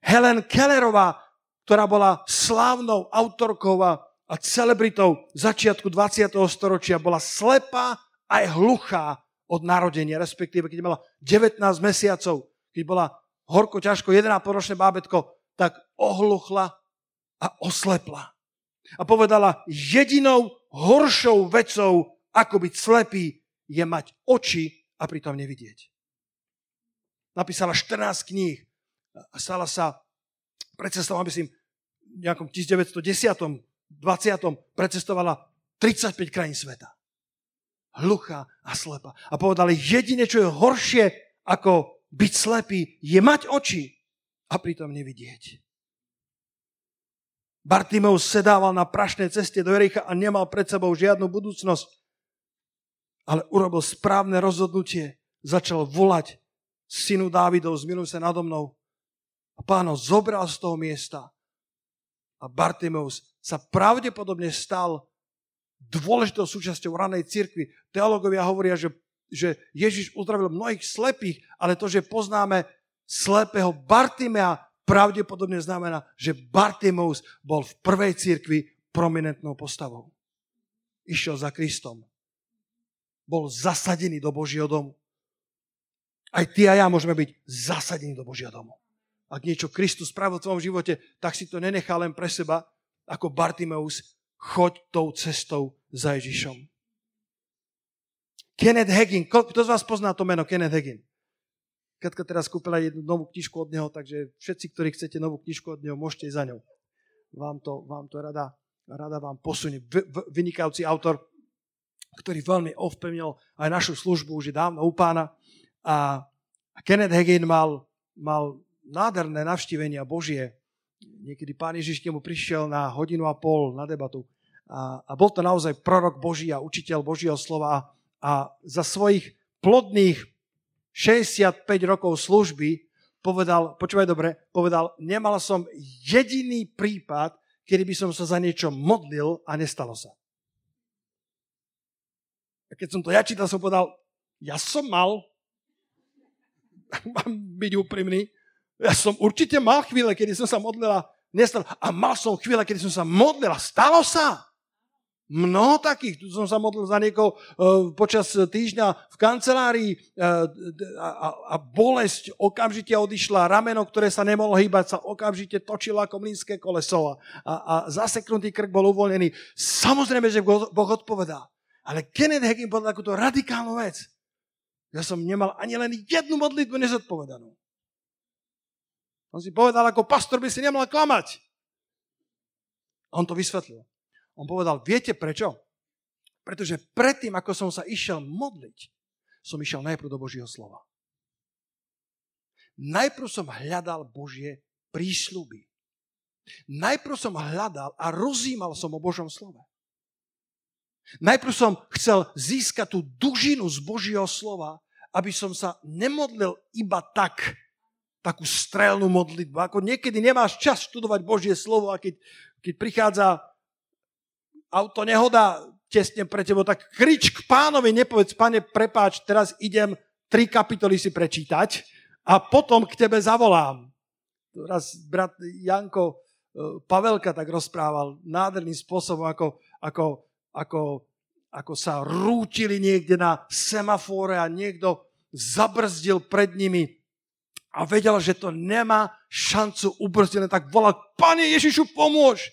Helen Kellerová, ktorá bola slávnou autorkou a, celebritou začiatku 20. storočia, bola slepá aj hluchá od narodenia, respektíve keď mala 19 mesiacov, keď bola horko, ťažko, 1,5 ročné bábetko, tak ohluchla a oslepla. A povedala, jedinou horšou vecou, ako byť slepý, je mať oči a pritom nevidieť. Napísala 14 kníh a stala sa precestovala, myslím, v nejakom 1910. 20. precestovala 35 krajín sveta. Hluchá a slepa. A povedali, jedine, čo je horšie ako byť slepý, je mať oči a pritom nevidieť. Bartimeus sedával na prašnej ceste do Jericha a nemal pred sebou žiadnu budúcnosť, ale urobil správne rozhodnutie, začal volať synu Dávidov, zmiluj sa nado mnou. A pán ho zobral z toho miesta a Bartimeus sa pravdepodobne stal dôležitou súčasťou ranej cirkvi. Teológovia hovoria, že, že Ježiš uzdravil mnohých slepých, ale to, že poznáme slepého Bartimea, pravdepodobne znamená, že Bartimeus bol v prvej cirkvi prominentnou postavou. Išiel za Kristom. Bol zasadený do Božieho domu. Aj ty a ja môžeme byť zasadení do Božieho domu. Ak niečo Kristus spravil v tvojom živote, tak si to nenechá len pre seba, ako Bartimeus, choď tou cestou za Ježišom. Kenneth Hagin, kto z vás pozná to meno Kenneth Hagin? Katka teraz kúpila jednu novú knižku od neho, takže všetci, ktorí chcete novú knižku od neho, môžete za ňou. Vám to, vám to rada, rada vám posunie. V, v, vynikajúci autor, ktorý veľmi ovplyvnil aj našu službu, už je dávno u pána. A, Kenneth Hagin mal, mal nádherné navštívenia Božie. Niekedy pán Ježiš k nemu prišiel na hodinu a pol na debatu. A, a bol to naozaj prorok Boží a učiteľ Božieho slova. A za svojich plodných 65 rokov služby povedal, počúvaj dobre, povedal, nemal som jediný prípad, kedy by som sa za niečo modlil a nestalo sa. A keď som to ja čítal, som povedal, ja som mal, mám byť úprimný, ja som určite mal chvíle, kedy som sa modlila, nestalo. A mal som chvíle, kedy som sa modlila, stalo sa. Mnoho takých. Tu som sa modlil za niekoho uh, počas týždňa v kancelárii a, a bolesť okamžite odišla. Rameno, ktoré sa nemohlo hýbať, sa okamžite točilo ako mlínske koleso a, a zaseknutý krk bol uvoľnený. Samozrejme, že Boh odpovedá. Ale Kenneth Hagin povedal takúto radikálnu vec. Ja som nemal ani len jednu modlitbu nezodpovedanú. On si povedal, ako pastor by si nemal klamať. A on to vysvetlil. On povedal, viete prečo? Pretože predtým, ako som sa išiel modliť, som išiel najprv do Božieho slova. Najprv som hľadal Božie prísľuby. Najprv som hľadal a rozímal som o Božom slove. Najprv som chcel získať tú dužinu z Božieho slova, aby som sa nemodlil iba tak, takú strelnú modlitbu. Ako niekedy nemáš čas študovať Božie slovo a keď, keď prichádza auto nehoda tesne pre tebo, tak krič k pánovi, nepovedz, pane, prepáč, teraz idem tri kapitoly si prečítať a potom k tebe zavolám. Raz brat Janko e, Pavelka tak rozprával nádherným spôsobom, ako, ako, ako, ako sa rútili niekde na semafóre a niekto zabrzdil pred nimi a vedel, že to nemá šancu ubrzdené, tak volal, Pane Ježišu, pomôž!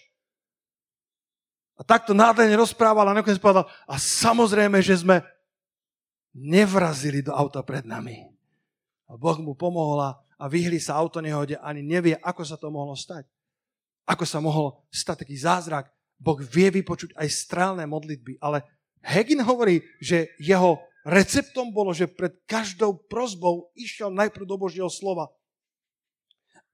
A takto nádherne rozprával a nakoniec povedal, a samozrejme, že sme nevrazili do auta pred nami. A Boh mu pomohol a vyhli sa auto nehode, ani nevie, ako sa to mohlo stať. Ako sa mohol stať taký zázrak. Boh vie vypočuť aj strelné modlitby, ale Hegin hovorí, že jeho receptom bolo, že pred každou prozbou išiel najprv do Božieho slova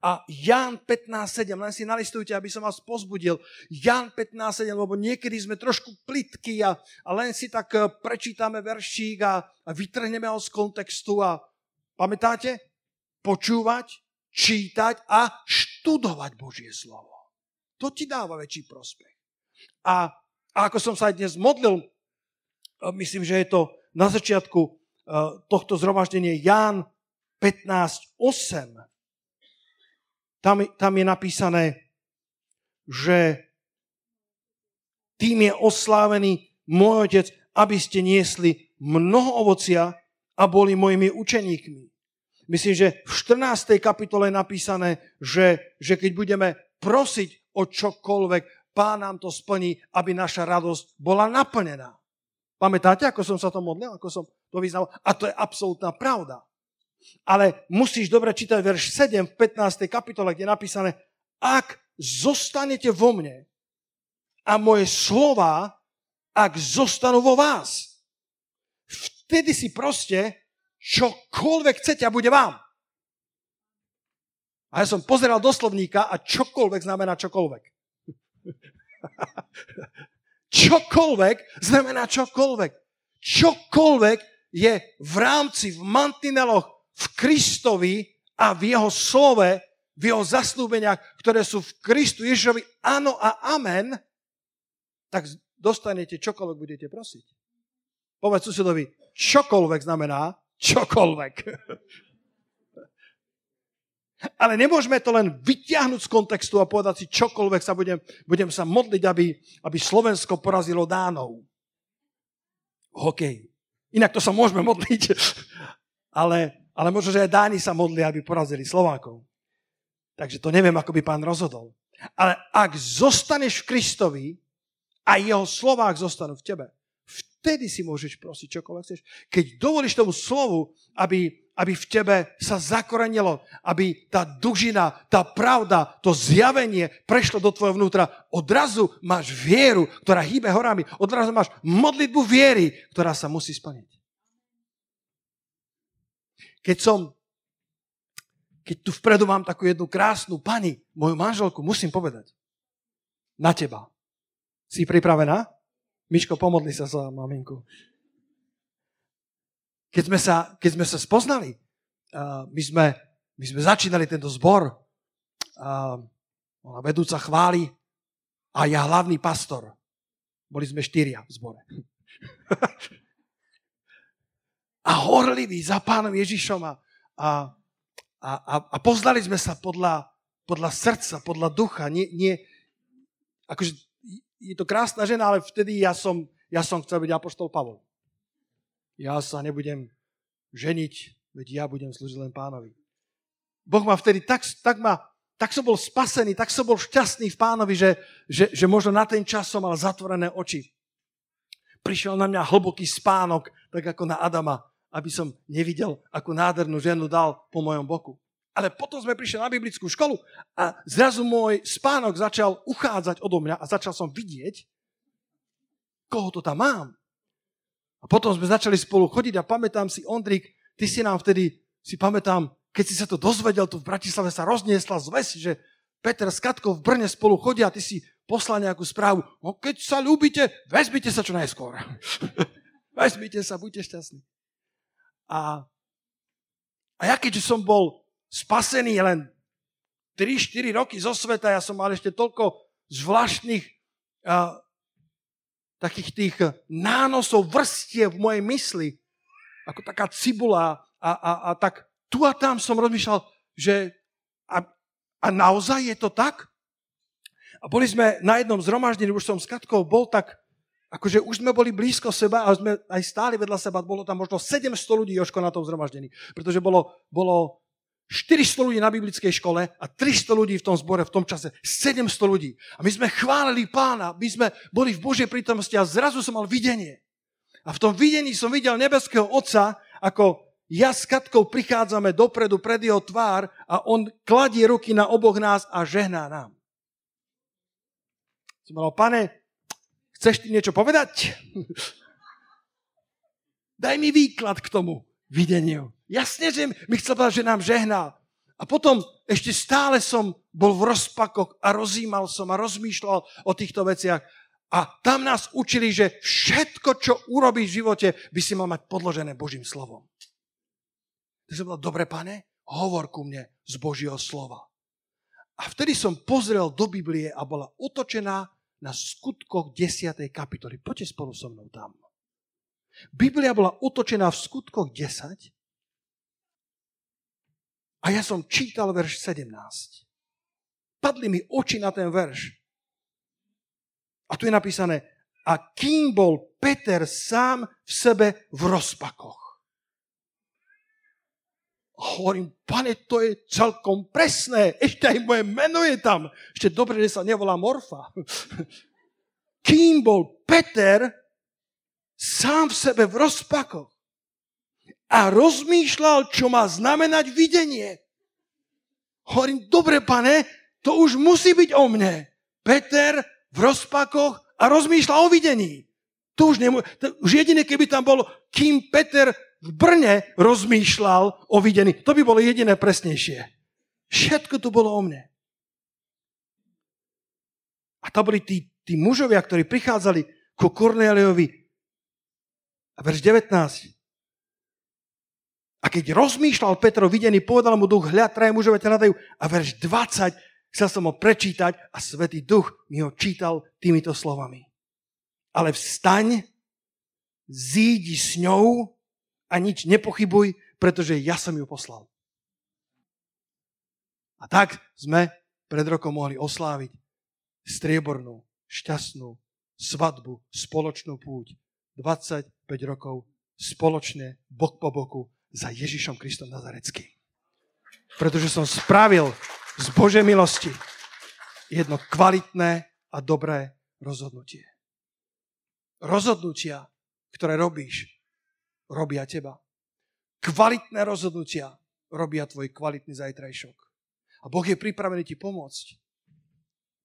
a Ján 15.7, len si nalistujte, aby som vás pozbudil. Ján 15.7, lebo niekedy sme trošku plitky a, a len si tak eh, prečítame veršík a, a vytrhneme ho z kontextu a pamätáte? Počúvať, čítať a študovať Božie slovo. To ti dáva väčší prospech. A, a ako som sa aj dnes modlil, eh, myslím, že je to na začiatku eh, tohto zhromaždenia Ján 15.8 tam, tam je napísané, že tým je oslávený môj otec, aby ste niesli mnoho ovocia a boli mojimi učeníkmi. myslím, že v 14. kapitole je napísané, že, že keď budeme prosiť o čokoľvek, pán nám to splní, aby naša radosť bola naplnená. Pamätáte, ako som sa to modlil, ako som to vyznal? A to je absolútna pravda. Ale musíš dobre čítať verš 7 v 15. kapitole, kde je napísané, ak zostanete vo mne a moje slova, ak zostanú vo vás, vtedy si proste čokoľvek chcete a bude vám. A ja som pozeral do slovníka a čokoľvek znamená čokoľvek. Čokoľvek znamená čokoľvek. Čokoľvek je v rámci, v mantineloch, v Kristovi a v jeho slove, v jeho zaslúbeniach, ktoré sú v Kristu Ježišovi, áno a amen, tak dostanete čokoľvek budete prosiť. Povedz susedovi, čokoľvek znamená čokoľvek. Ale nemôžeme to len vyťahnuť z kontextu a povedať si čokoľvek sa budem, budem sa modliť, aby, aby Slovensko porazilo Dánov. Hokej. Inak to sa môžeme modliť. Ale, ale možno, že aj Dáni sa modlia, aby porazili Slovákov. Takže to neviem, ako by pán rozhodol. Ale ak zostaneš v Kristovi a jeho slovách zostanú v tebe, vtedy si môžeš prosiť čokoľvek chceš. Keď dovolíš tomu slovu, aby, aby v tebe sa zakorenilo, aby tá dužina, tá pravda, to zjavenie prešlo do tvojho vnútra, odrazu máš vieru, ktorá hýbe horami, odrazu máš modlitbu viery, ktorá sa musí splniť. Keď som, keď tu vpredu mám takú jednu krásnu pani, moju manželku, musím povedať, na teba. Si pripravená? Miško, pomodli sa za maminku. Keď sme sa, keď sme sa spoznali, uh, my, sme, my sme začínali tento zbor, uh, ona vedúca chváli a ja hlavný pastor. Boli sme štyria v zbore. a horliví za pánom Ježišom a, a, a, a poznali sme sa podľa, podľa srdca, podľa ducha. Nie, nie, akože je to krásna žena, ale vtedy ja som, ja som chcel byť apoštol Pavol. Ja sa nebudem ženiť, veď ja budem slúžiť len pánovi. Boh ma vtedy tak, tak, ma, tak som bol spasený, tak som bol šťastný v pánovi, že, že, že možno na ten čas som mal zatvorené oči. Prišiel na mňa hlboký spánok, tak ako na Adama, aby som nevidel, akú nádhernú ženu dal po mojom boku. Ale potom sme prišli na biblickú školu a zrazu môj spánok začal uchádzať odo mňa a začal som vidieť, koho to tam mám. A potom sme začali spolu chodiť a pamätám si, Ondrik, ty si nám vtedy, si pamätám, keď si sa to dozvedel, tu v Bratislave sa rozniesla zves, že Peter s Katkou v Brne spolu chodia a ty si poslal nejakú správu. No keď sa ľúbite, vezmite sa čo najskôr. vezmite sa, buďte šťastní. A, a ja keďže som bol spasený len 3-4 roky zo sveta, ja som mal ešte toľko zvláštnych uh, takých tých nánosov, vrstiev v mojej mysli, ako taká cibula a, a, a tak tu a tam som rozmýšľal, že a, a naozaj je to tak? A boli sme na jednom zhromaždení, už som s Katkou bol tak, akože už sme boli blízko seba a sme aj stáli vedľa seba, bolo tam možno 700 ľudí, Joško, na tom zhromaždení, pretože bolo, bolo 400 ľudí na biblickej škole a 300 ľudí v tom zbore v tom čase. 700 ľudí. A my sme chválili pána, my sme boli v Božej prítomnosti a zrazu som mal videnie. A v tom videní som videl nebeského Otca, ako ja s Katkou prichádzame dopredu pred jeho tvár a on kladie ruky na oboch nás a žehná nám. Som mal, pane, chceš ty niečo povedať? Daj mi výklad k tomu videniu. Jasne, že mi chcel povedať, že nám žehná. A potom ešte stále som bol v rozpakoch a rozímal som a rozmýšľal o týchto veciach. A tam nás učili, že všetko, čo urobíš v živote, by si mal mať podložené Božím slovom. Tak som povedal, dobre pane, hovor ku mne z Božieho slova. A vtedy som pozrel do Biblie a bola otočená na skutkoch 10. kapitoly. Poďte spolu so mnou tam. Biblia bola otočená v skutkoch 10 a ja som čítal verš 17. Padli mi oči na ten verš. A tu je napísané, a kým bol Peter sám v sebe v rozpakoch. A hovorím, pane, to je celkom presné. Ešte aj moje meno je tam. Ešte dobre, že sa nevolá Morfa. Kým bol Peter sám v sebe v rozpakoch a rozmýšľal, čo má znamenať videnie. Hovorím, dobre, pane, to už musí byť o mne. Peter v rozpakoch a rozmýšľa o videní. To už, nemô- to už jediné, keby tam bol, kým Peter v Brne rozmýšľal o videní. To by bolo jediné presnejšie. Všetko tu bolo o mne. A to boli tí, tí mužovia, ktorí prichádzali ku Kornéliovi. A verš 19. A keď rozmýšľal Petro videní, povedal mu duch, hľad, traje mužovia ťa. A verš 20, chcel som ho prečítať a Svetý duch mi ho čítal týmito slovami. Ale vstaň, zídi s ňou a nič nepochybuj, pretože ja som ju poslal. A tak sme pred rokom mohli osláviť striebornú, šťastnú svadbu, spoločnú púť. 25 rokov spoločne, bok po boku, za Ježišom Kristom Nazareckým. Pretože som spravil z Božej milosti jedno kvalitné a dobré rozhodnutie. Rozhodnutia, ktoré robíš, robia teba. Kvalitné rozhodnutia robia tvoj kvalitný zajtrajšok. A Boh je pripravený ti pomôcť.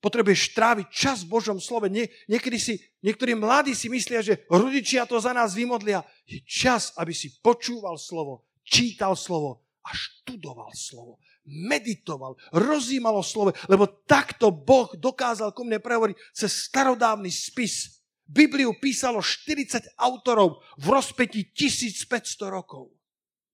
Potrebuješ tráviť čas v Božom slove. Nie, niekedy si, niektorí mladí si myslia, že rodičia to za nás vymodlia. Je čas, aby si počúval slovo, čítal slovo a študoval slovo. Meditoval, rozímal o slove, lebo takto Boh dokázal ku mne prehovoriť cez starodávny spis Bibliu písalo 40 autorov v rozpetí 1500 rokov.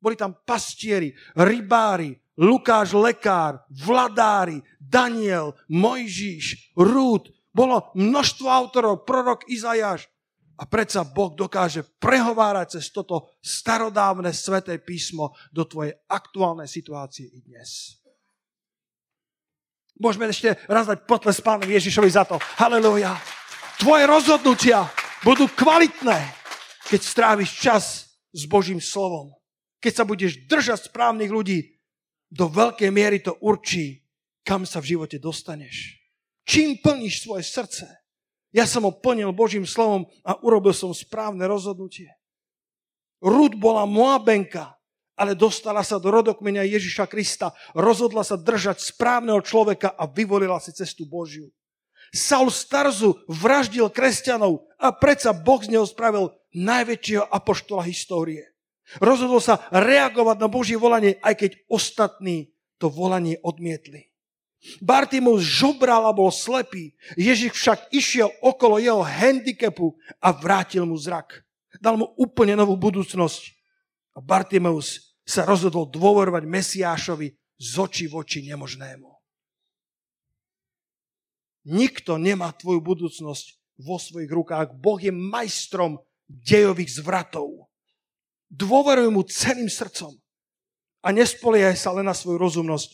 Boli tam pastieri, rybári, Lukáš lekár, vladári, Daniel, Mojžiš, Rúd. Bolo množstvo autorov, prorok Izajáš. A predsa Boh dokáže prehovárať cez toto starodávne sveté písmo do tvojej aktuálnej situácie i dnes. Môžeme ešte raz dať potles pánovi Ježišovi za to. Halelujá. Tvoje rozhodnutia budú kvalitné, keď stráviš čas s Božím slovom. Keď sa budeš držať správnych ľudí, do veľkej miery to určí, kam sa v živote dostaneš. Čím plníš svoje srdce? Ja som ho plnil Božím slovom a urobil som správne rozhodnutie. Rud bola Moabenka, ale dostala sa do rodokmenia Ježiša Krista, rozhodla sa držať správneho človeka a vyvolila si cestu Božiu. Saul Starzu vraždil kresťanov a predsa Boh z neho spravil najväčšieho apoštola histórie. Rozhodol sa reagovať na Božie volanie, aj keď ostatní to volanie odmietli. Bartimus žobral a bol slepý. Ježiš však išiel okolo jeho handicapu a vrátil mu zrak. Dal mu úplne novú budúcnosť. A Bartimeus sa rozhodol dôverovať Mesiášovi z očí v oči nemožnému. Nikto nemá tvoju budúcnosť vo svojich rukách. Boh je majstrom dejových zvratov. Dôveruj mu celým srdcom. A nespoliehaj sa len na svoju rozumnosť,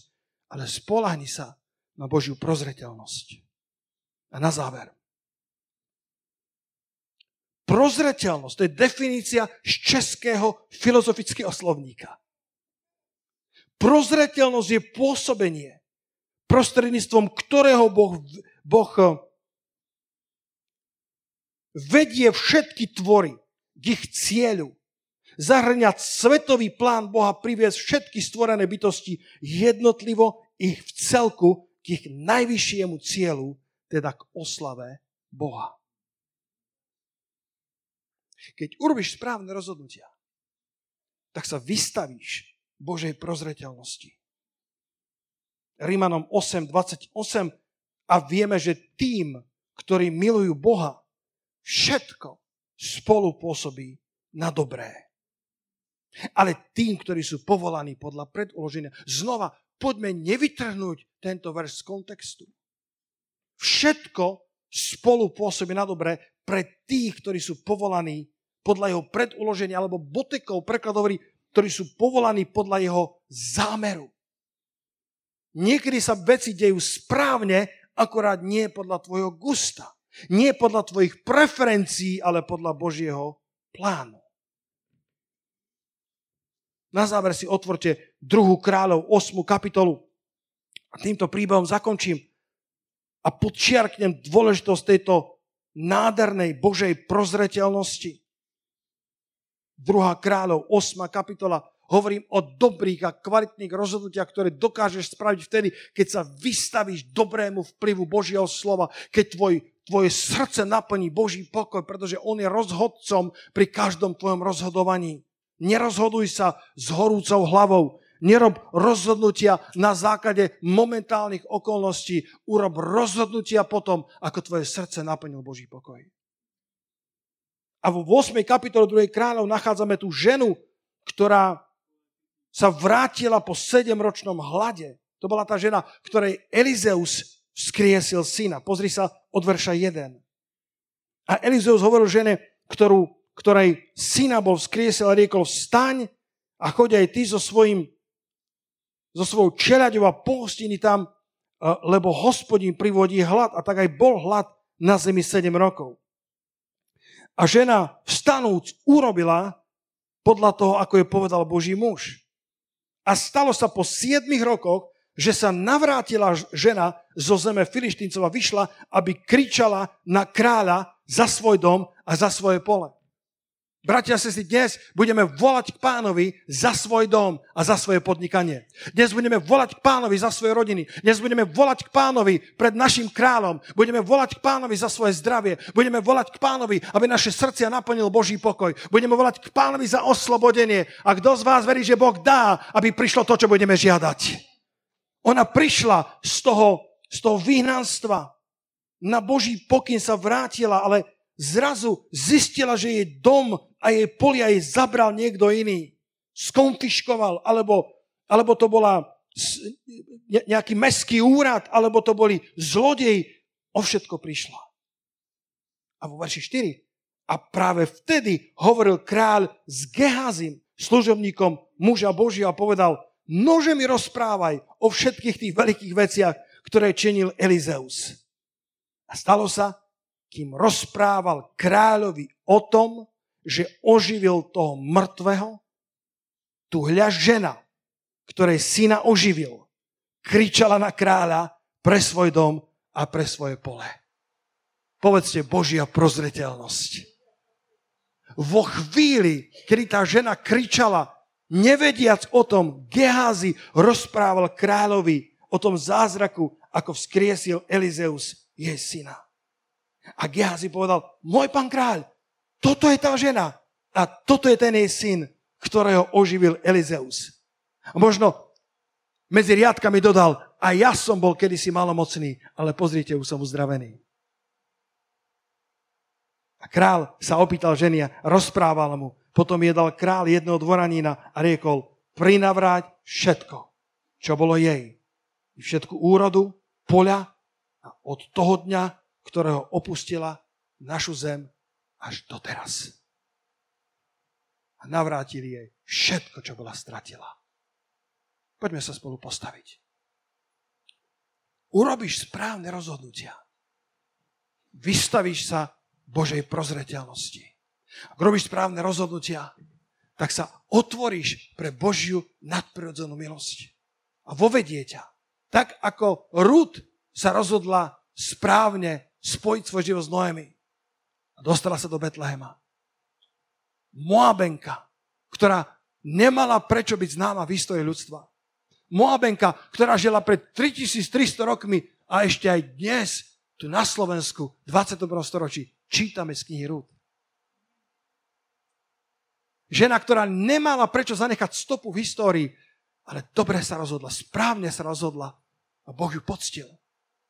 ale spolahni sa na Božiu prozreteľnosť. A na záver. Prozreteľnosť, to je definícia z českého filozofického slovníka. Prozreteľnosť je pôsobenie, prostredníctvom ktorého Boh Boh eh, vedie všetky tvory k ich cieľu. Zahrňať svetový plán Boha priviesť všetky stvorené bytosti jednotlivo ich v celku k ich najvyššiemu cieľu, teda k oslave Boha. Keď urobíš správne rozhodnutia, tak sa vystavíš Božej prozreteľnosti. Rímanom 8, 28 a vieme, že tým, ktorí milujú Boha, všetko spolu pôsobí na dobré. Ale tým, ktorí sú povolaní podľa predloženia, znova poďme nevytrhnúť tento verš z kontextu. Všetko spolu pôsobí na dobré pre tých, ktorí sú povolaní podľa jeho preduloženia, alebo botekov prekladovorí, ktorí sú povolaní podľa jeho zámeru. Niekedy sa veci dejú správne akorát nie podľa tvojho gusta. Nie podľa tvojich preferencií, ale podľa Božieho plánu. Na záver si otvorte druhú kráľov, 8. kapitolu. A týmto príbehom zakončím a podčiarknem dôležitosť tejto nádhernej Božej prozreteľnosti. Druhá kráľov, 8. kapitola, hovorím o dobrých a kvalitných rozhodnutiach, ktoré dokážeš spraviť vtedy, keď sa vystavíš dobrému vplyvu Božieho slova, keď tvoj, tvoje srdce naplní Boží pokoj, pretože On je rozhodcom pri každom tvojom rozhodovaní. Nerozhoduj sa s horúcou hlavou, Nerob rozhodnutia na základe momentálnych okolností. Urob rozhodnutia potom, ako tvoje srdce naplnil Boží pokoj. A vo 8. kapitole 2. kráľov nachádzame tú ženu, ktorá sa vrátila po 7-ročnom hlade. To bola tá žena, ktorej Elizeus vzkriesil syna. Pozri sa od verša 1. A Elizeus hovoril žene, ktorú, ktorej syna bol vzkriesil a riekol, vstaň a choď aj ty so svojím so svojou čeľaďou a pohostiny tam, lebo hospodín privodí hlad a tak aj bol hlad na zemi 7 rokov. A žena vstanúc urobila podľa toho, ako je povedal Boží muž. A stalo sa po 7 rokoch, že sa navrátila žena zo zeme Filištíncov vyšla, aby kričala na kráľa za svoj dom a za svoje pole. Bratia a sestry, dnes budeme volať k pánovi za svoj dom a za svoje podnikanie. Dnes budeme volať k pánovi za svoje rodiny. Dnes budeme volať k pánovi pred našim kráľom. Budeme volať k pánovi za svoje zdravie. Budeme volať k pánovi, aby naše srdcia naplnil Boží pokoj. Budeme volať k pánovi za oslobodenie. A kto z vás verí, že Boh dá, aby prišlo to, čo budeme žiadať? Ona prišla z toho, z toho vyhnanstva. Na Boží pokyn sa vrátila, ale zrazu zistila, že jej dom a jej polia jej zabral niekto iný. Skonfiškoval, alebo, alebo to bola nejaký meský úrad, alebo to boli zlodej. O všetko prišla. A vo verši 4. A práve vtedy hovoril kráľ s Gehazim, služobníkom muža Božia a povedal, nože mi rozprávaj o všetkých tých veľkých veciach, ktoré činil Elizeus. A stalo sa, kým rozprával kráľovi o tom, že oživil toho mŕtvého, tu hľa žena, ktorej syna oživil, kričala na kráľa pre svoj dom a pre svoje pole. Povedzte Božia prozreteľnosť. Vo chvíli, kedy tá žena kričala, nevediac o tom, Geházi rozprával kráľovi o tom zázraku, ako vzkriesil Elizeus jej syna. A Gehazi povedal, môj pán kráľ, toto je tá žena a toto je ten jej syn, ktorého oživil Elizeus. A možno medzi riadkami dodal, a ja som bol kedysi malomocný, ale pozrite, už som uzdravený. A král sa opýtal ženy a rozprával mu. Potom je dal král jedného dvoranína a riekol, prinavráť všetko, čo bolo jej. Všetku úrodu, poľa a od toho dňa ktorého opustila našu zem až doteraz. A navrátili jej všetko, čo bola stratila. Poďme sa spolu postaviť. Urobíš správne rozhodnutia. Vystavíš sa Božej prozreteľnosti. Ak robíš správne rozhodnutia, tak sa otvoríš pre Božiu nadprirodzenú milosť. A vovedie ťa. Tak ako Rud sa rozhodla správne spojiť svoj život s Noemi. A dostala sa do Betlehema. Moabenka, ktorá nemala prečo byť známa v histórii ľudstva. Moabenka, ktorá žila pred 3300 rokmi a ešte aj dnes tu na Slovensku v 21. storočí čítame z knihy Rúd. Žena, ktorá nemala prečo zanechať stopu v histórii, ale dobre sa rozhodla, správne sa rozhodla a Boh ju poctil.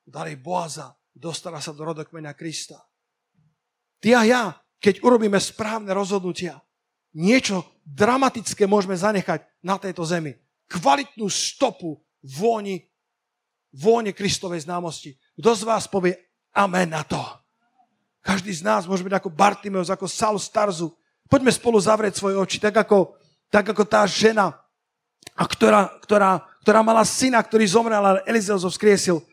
Dal jej Boaza, dostala sa do rodokmenia Krista. Ty a ja, keď urobíme správne rozhodnutia, niečo dramatické môžeme zanechať na tejto zemi. Kvalitnú stopu vôni, vône Kristovej známosti. Kto z vás povie amen na to? Každý z nás môže byť ako Bartimeus, ako Saul Starzu. Poďme spolu zavrieť svoje oči, tak ako, tak ako tá žena, a ktorá, ktorá, ktorá mala syna, ktorý zomrel, ale Elizeus ho vzkriesil.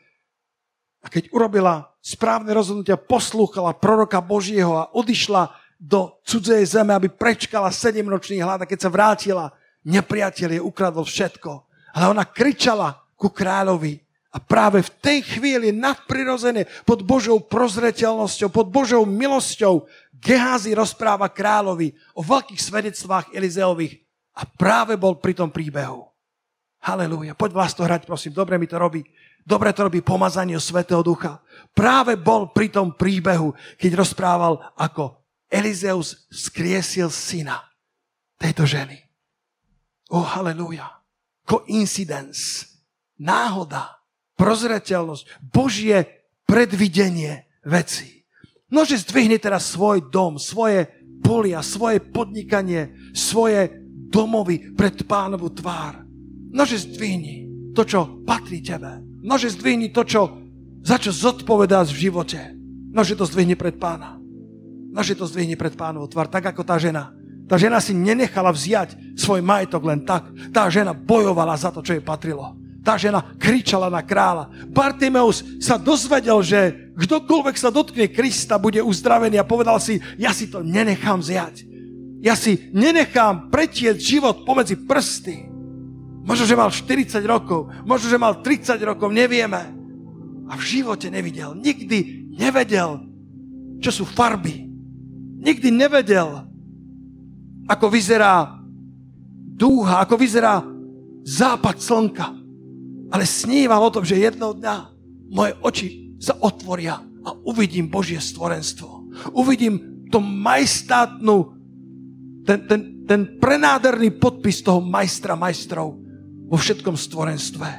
A keď urobila správne rozhodnutia, poslúchala proroka Božieho a odišla do cudzej zeme, aby prečkala sedemročný hlad a keď sa vrátila, nepriateľ je ukradol všetko. Ale ona kričala ku kráľovi. A práve v tej chvíli nadprirodzene, pod Božou prozreteľnosťou, pod Božou milosťou, Geházi rozpráva kráľovi o veľkých svedectvách Elizeových a práve bol pri tom príbehu. Halelúja. Poď vás to hrať, prosím. Dobre mi to robí. Dobre to robí pomazanie Svetého Ducha. Práve bol pri tom príbehu, keď rozprával, ako Elizeus skriesil syna tejto ženy. Oh, halleluja. Coincidence. Náhoda. Prozreteľnosť. Božie predvidenie veci. Nože zdvihni teraz svoj dom, svoje polia, svoje podnikanie, svoje domovy pred pánovu tvár. Nože zdvihni to, čo patrí tebe. Nože zdvihni to, čo, za čo zodpovedáš v živote. Nože to zdvihni pred pána. Nože to zdvihni pred pánovú tvár, tak ako tá žena. Tá žena si nenechala vziať svoj majetok len tak. Tá žena bojovala za to, čo jej patrilo. Tá žena kričala na kráľa. Bartimeus sa dozvedel, že kdokoľvek sa dotkne Krista, bude uzdravený a povedal si, ja si to nenechám vziať. Ja si nenechám pretieť život pomedzi prsty. Možno, že mal 40 rokov, možno, že mal 30 rokov, nevieme. A v živote nevidel, nikdy nevedel, čo sú farby, Nikdy nevedel, ako vyzerá dúha, ako vyzerá západ slnka. Ale sníval o tom, že jedného dňa moje oči sa otvoria a uvidím Božie stvorenstvo. Uvidím to majstátnu, ten, ten, ten prenádherný podpis toho majstra majstrov vo všetkom stvorenstve.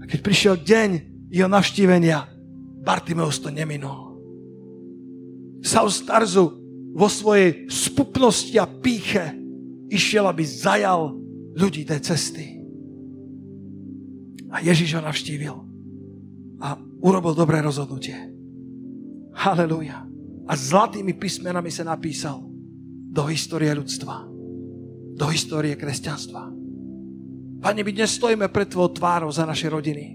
A keď prišiel deň jeho navštívenia, Bartimeus to neminul. Saul Starzu vo svojej spupnosti a píche išiel, aby zajal ľudí tej cesty. A Ježiš ho navštívil a urobil dobré rozhodnutie. Halelúja. A zlatými písmenami sa napísal do histórie ľudstva. Do histórie kresťanstva. Pane, my dnes stojíme pred Tvojou tvárou za naše rodiny.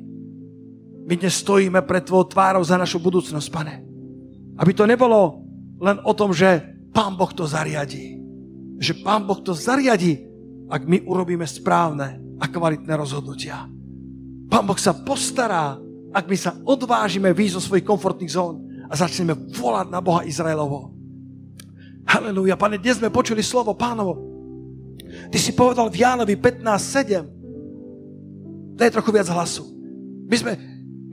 My dnes stojíme pred Tvojou tvárou za našu budúcnosť, Pane. Aby to nebolo len o tom, že Pán Boh to zariadí. Že Pán Boh to zariadí, ak my urobíme správne a kvalitné rozhodnutia. Pán Boh sa postará, ak my sa odvážime výjsť zo svojich komfortných zón a začneme volať na Boha Izraelovo. Halelúja, pane, dnes sme počuli slovo pánovo. Ty si povedal v Jánovi 15.7. Daj trochu viac hlasu. My sme,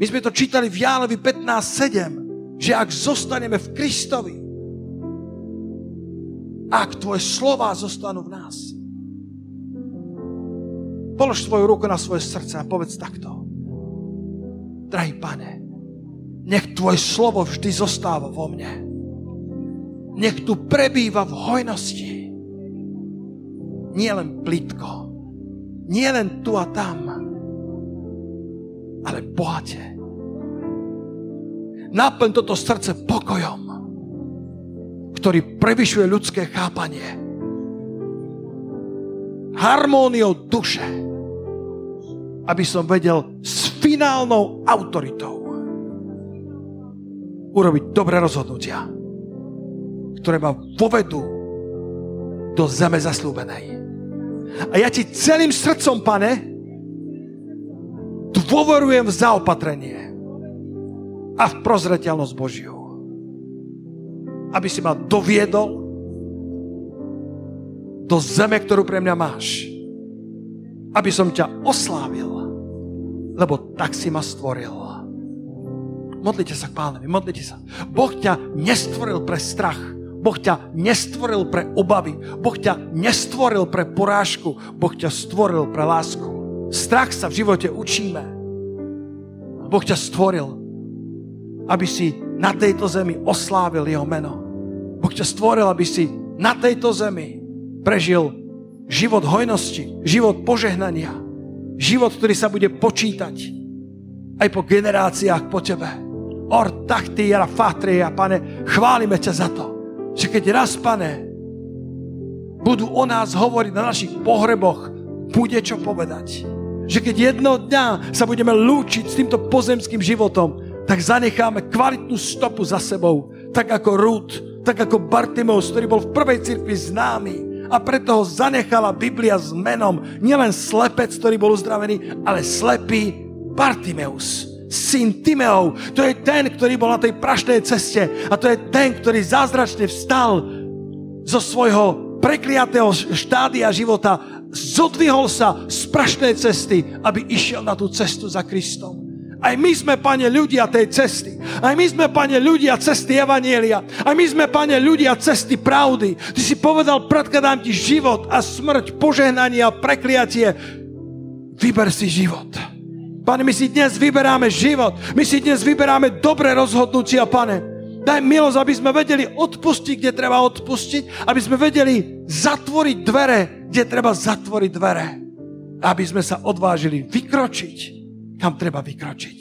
my sme to čítali v Jánovi 15.7, že ak zostaneme v Kristovi, ak tvoje slova zostanú v nás. Polož svoju ruku na svoje srdce a povedz takto. Drahý pane, nech tvoje slovo vždy zostáva vo mne. Nech tu prebýva v hojnosti. Nie len plitko, nie len tu a tam, ale bohate. Naplň toto srdce pokojom ktorý prevyšuje ľudské chápanie. Harmóniou duše, aby som vedel s finálnou autoritou urobiť dobré rozhodnutia, ktoré ma povedú do zeme zaslúbenej. A ja ti celým srdcom, pane, dôverujem v zaopatrenie a v prozreteľnosť Božiu aby si ma doviedol do zeme, ktorú pre mňa máš. Aby som ťa oslávil, lebo tak si ma stvoril. Modlite sa k pánovi, modlite sa. Boh ťa nestvoril pre strach. Boh ťa nestvoril pre obavy. Boh ťa nestvoril pre porážku. Boh ťa stvoril pre lásku. Strach sa v živote učíme. Boh ťa stvoril, aby si na tejto zemi oslávil jeho meno. Boh ťa stvoril, aby si na tejto zemi prežil život hojnosti, život požehnania, život, ktorý sa bude počítať aj po generáciách po tebe. Or takty jara fatria, pane, chválime ťa za to, že keď raz, pane, budú o nás hovoriť na našich pohreboch, bude čo povedať. Že keď jedného dňa sa budeme lúčiť s týmto pozemským životom, tak zanecháme kvalitnú stopu za sebou, tak ako Ruth, tak ako Bartimeus, ktorý bol v prvej cirkvi známy A preto ho zanechala Biblia s menom nielen slepec, ktorý bol uzdravený, ale slepý Bartimeus syn Timeov. To je ten, ktorý bol na tej prašnej ceste a to je ten, ktorý zázračne vstal zo svojho prekliatého štádia života, zodvihol sa z prašnej cesty, aby išiel na tú cestu za Kristom. Aj my sme, pane, ľudia tej cesty. Aj my sme, pane, ľudia cesty Evanielia. Aj my sme, pane, ľudia cesty pravdy. Ty si povedal, predkladám ti život a smrť, požehnanie a prekliatie. Vyber si život. Pane, my si dnes vyberáme život. My si dnes vyberáme dobré rozhodnutia, pane. Daj milosť, aby sme vedeli odpustiť, kde treba odpustiť, aby sme vedeli zatvoriť dvere, kde treba zatvoriť dvere. Aby sme sa odvážili vykročiť kam treba vykročiť.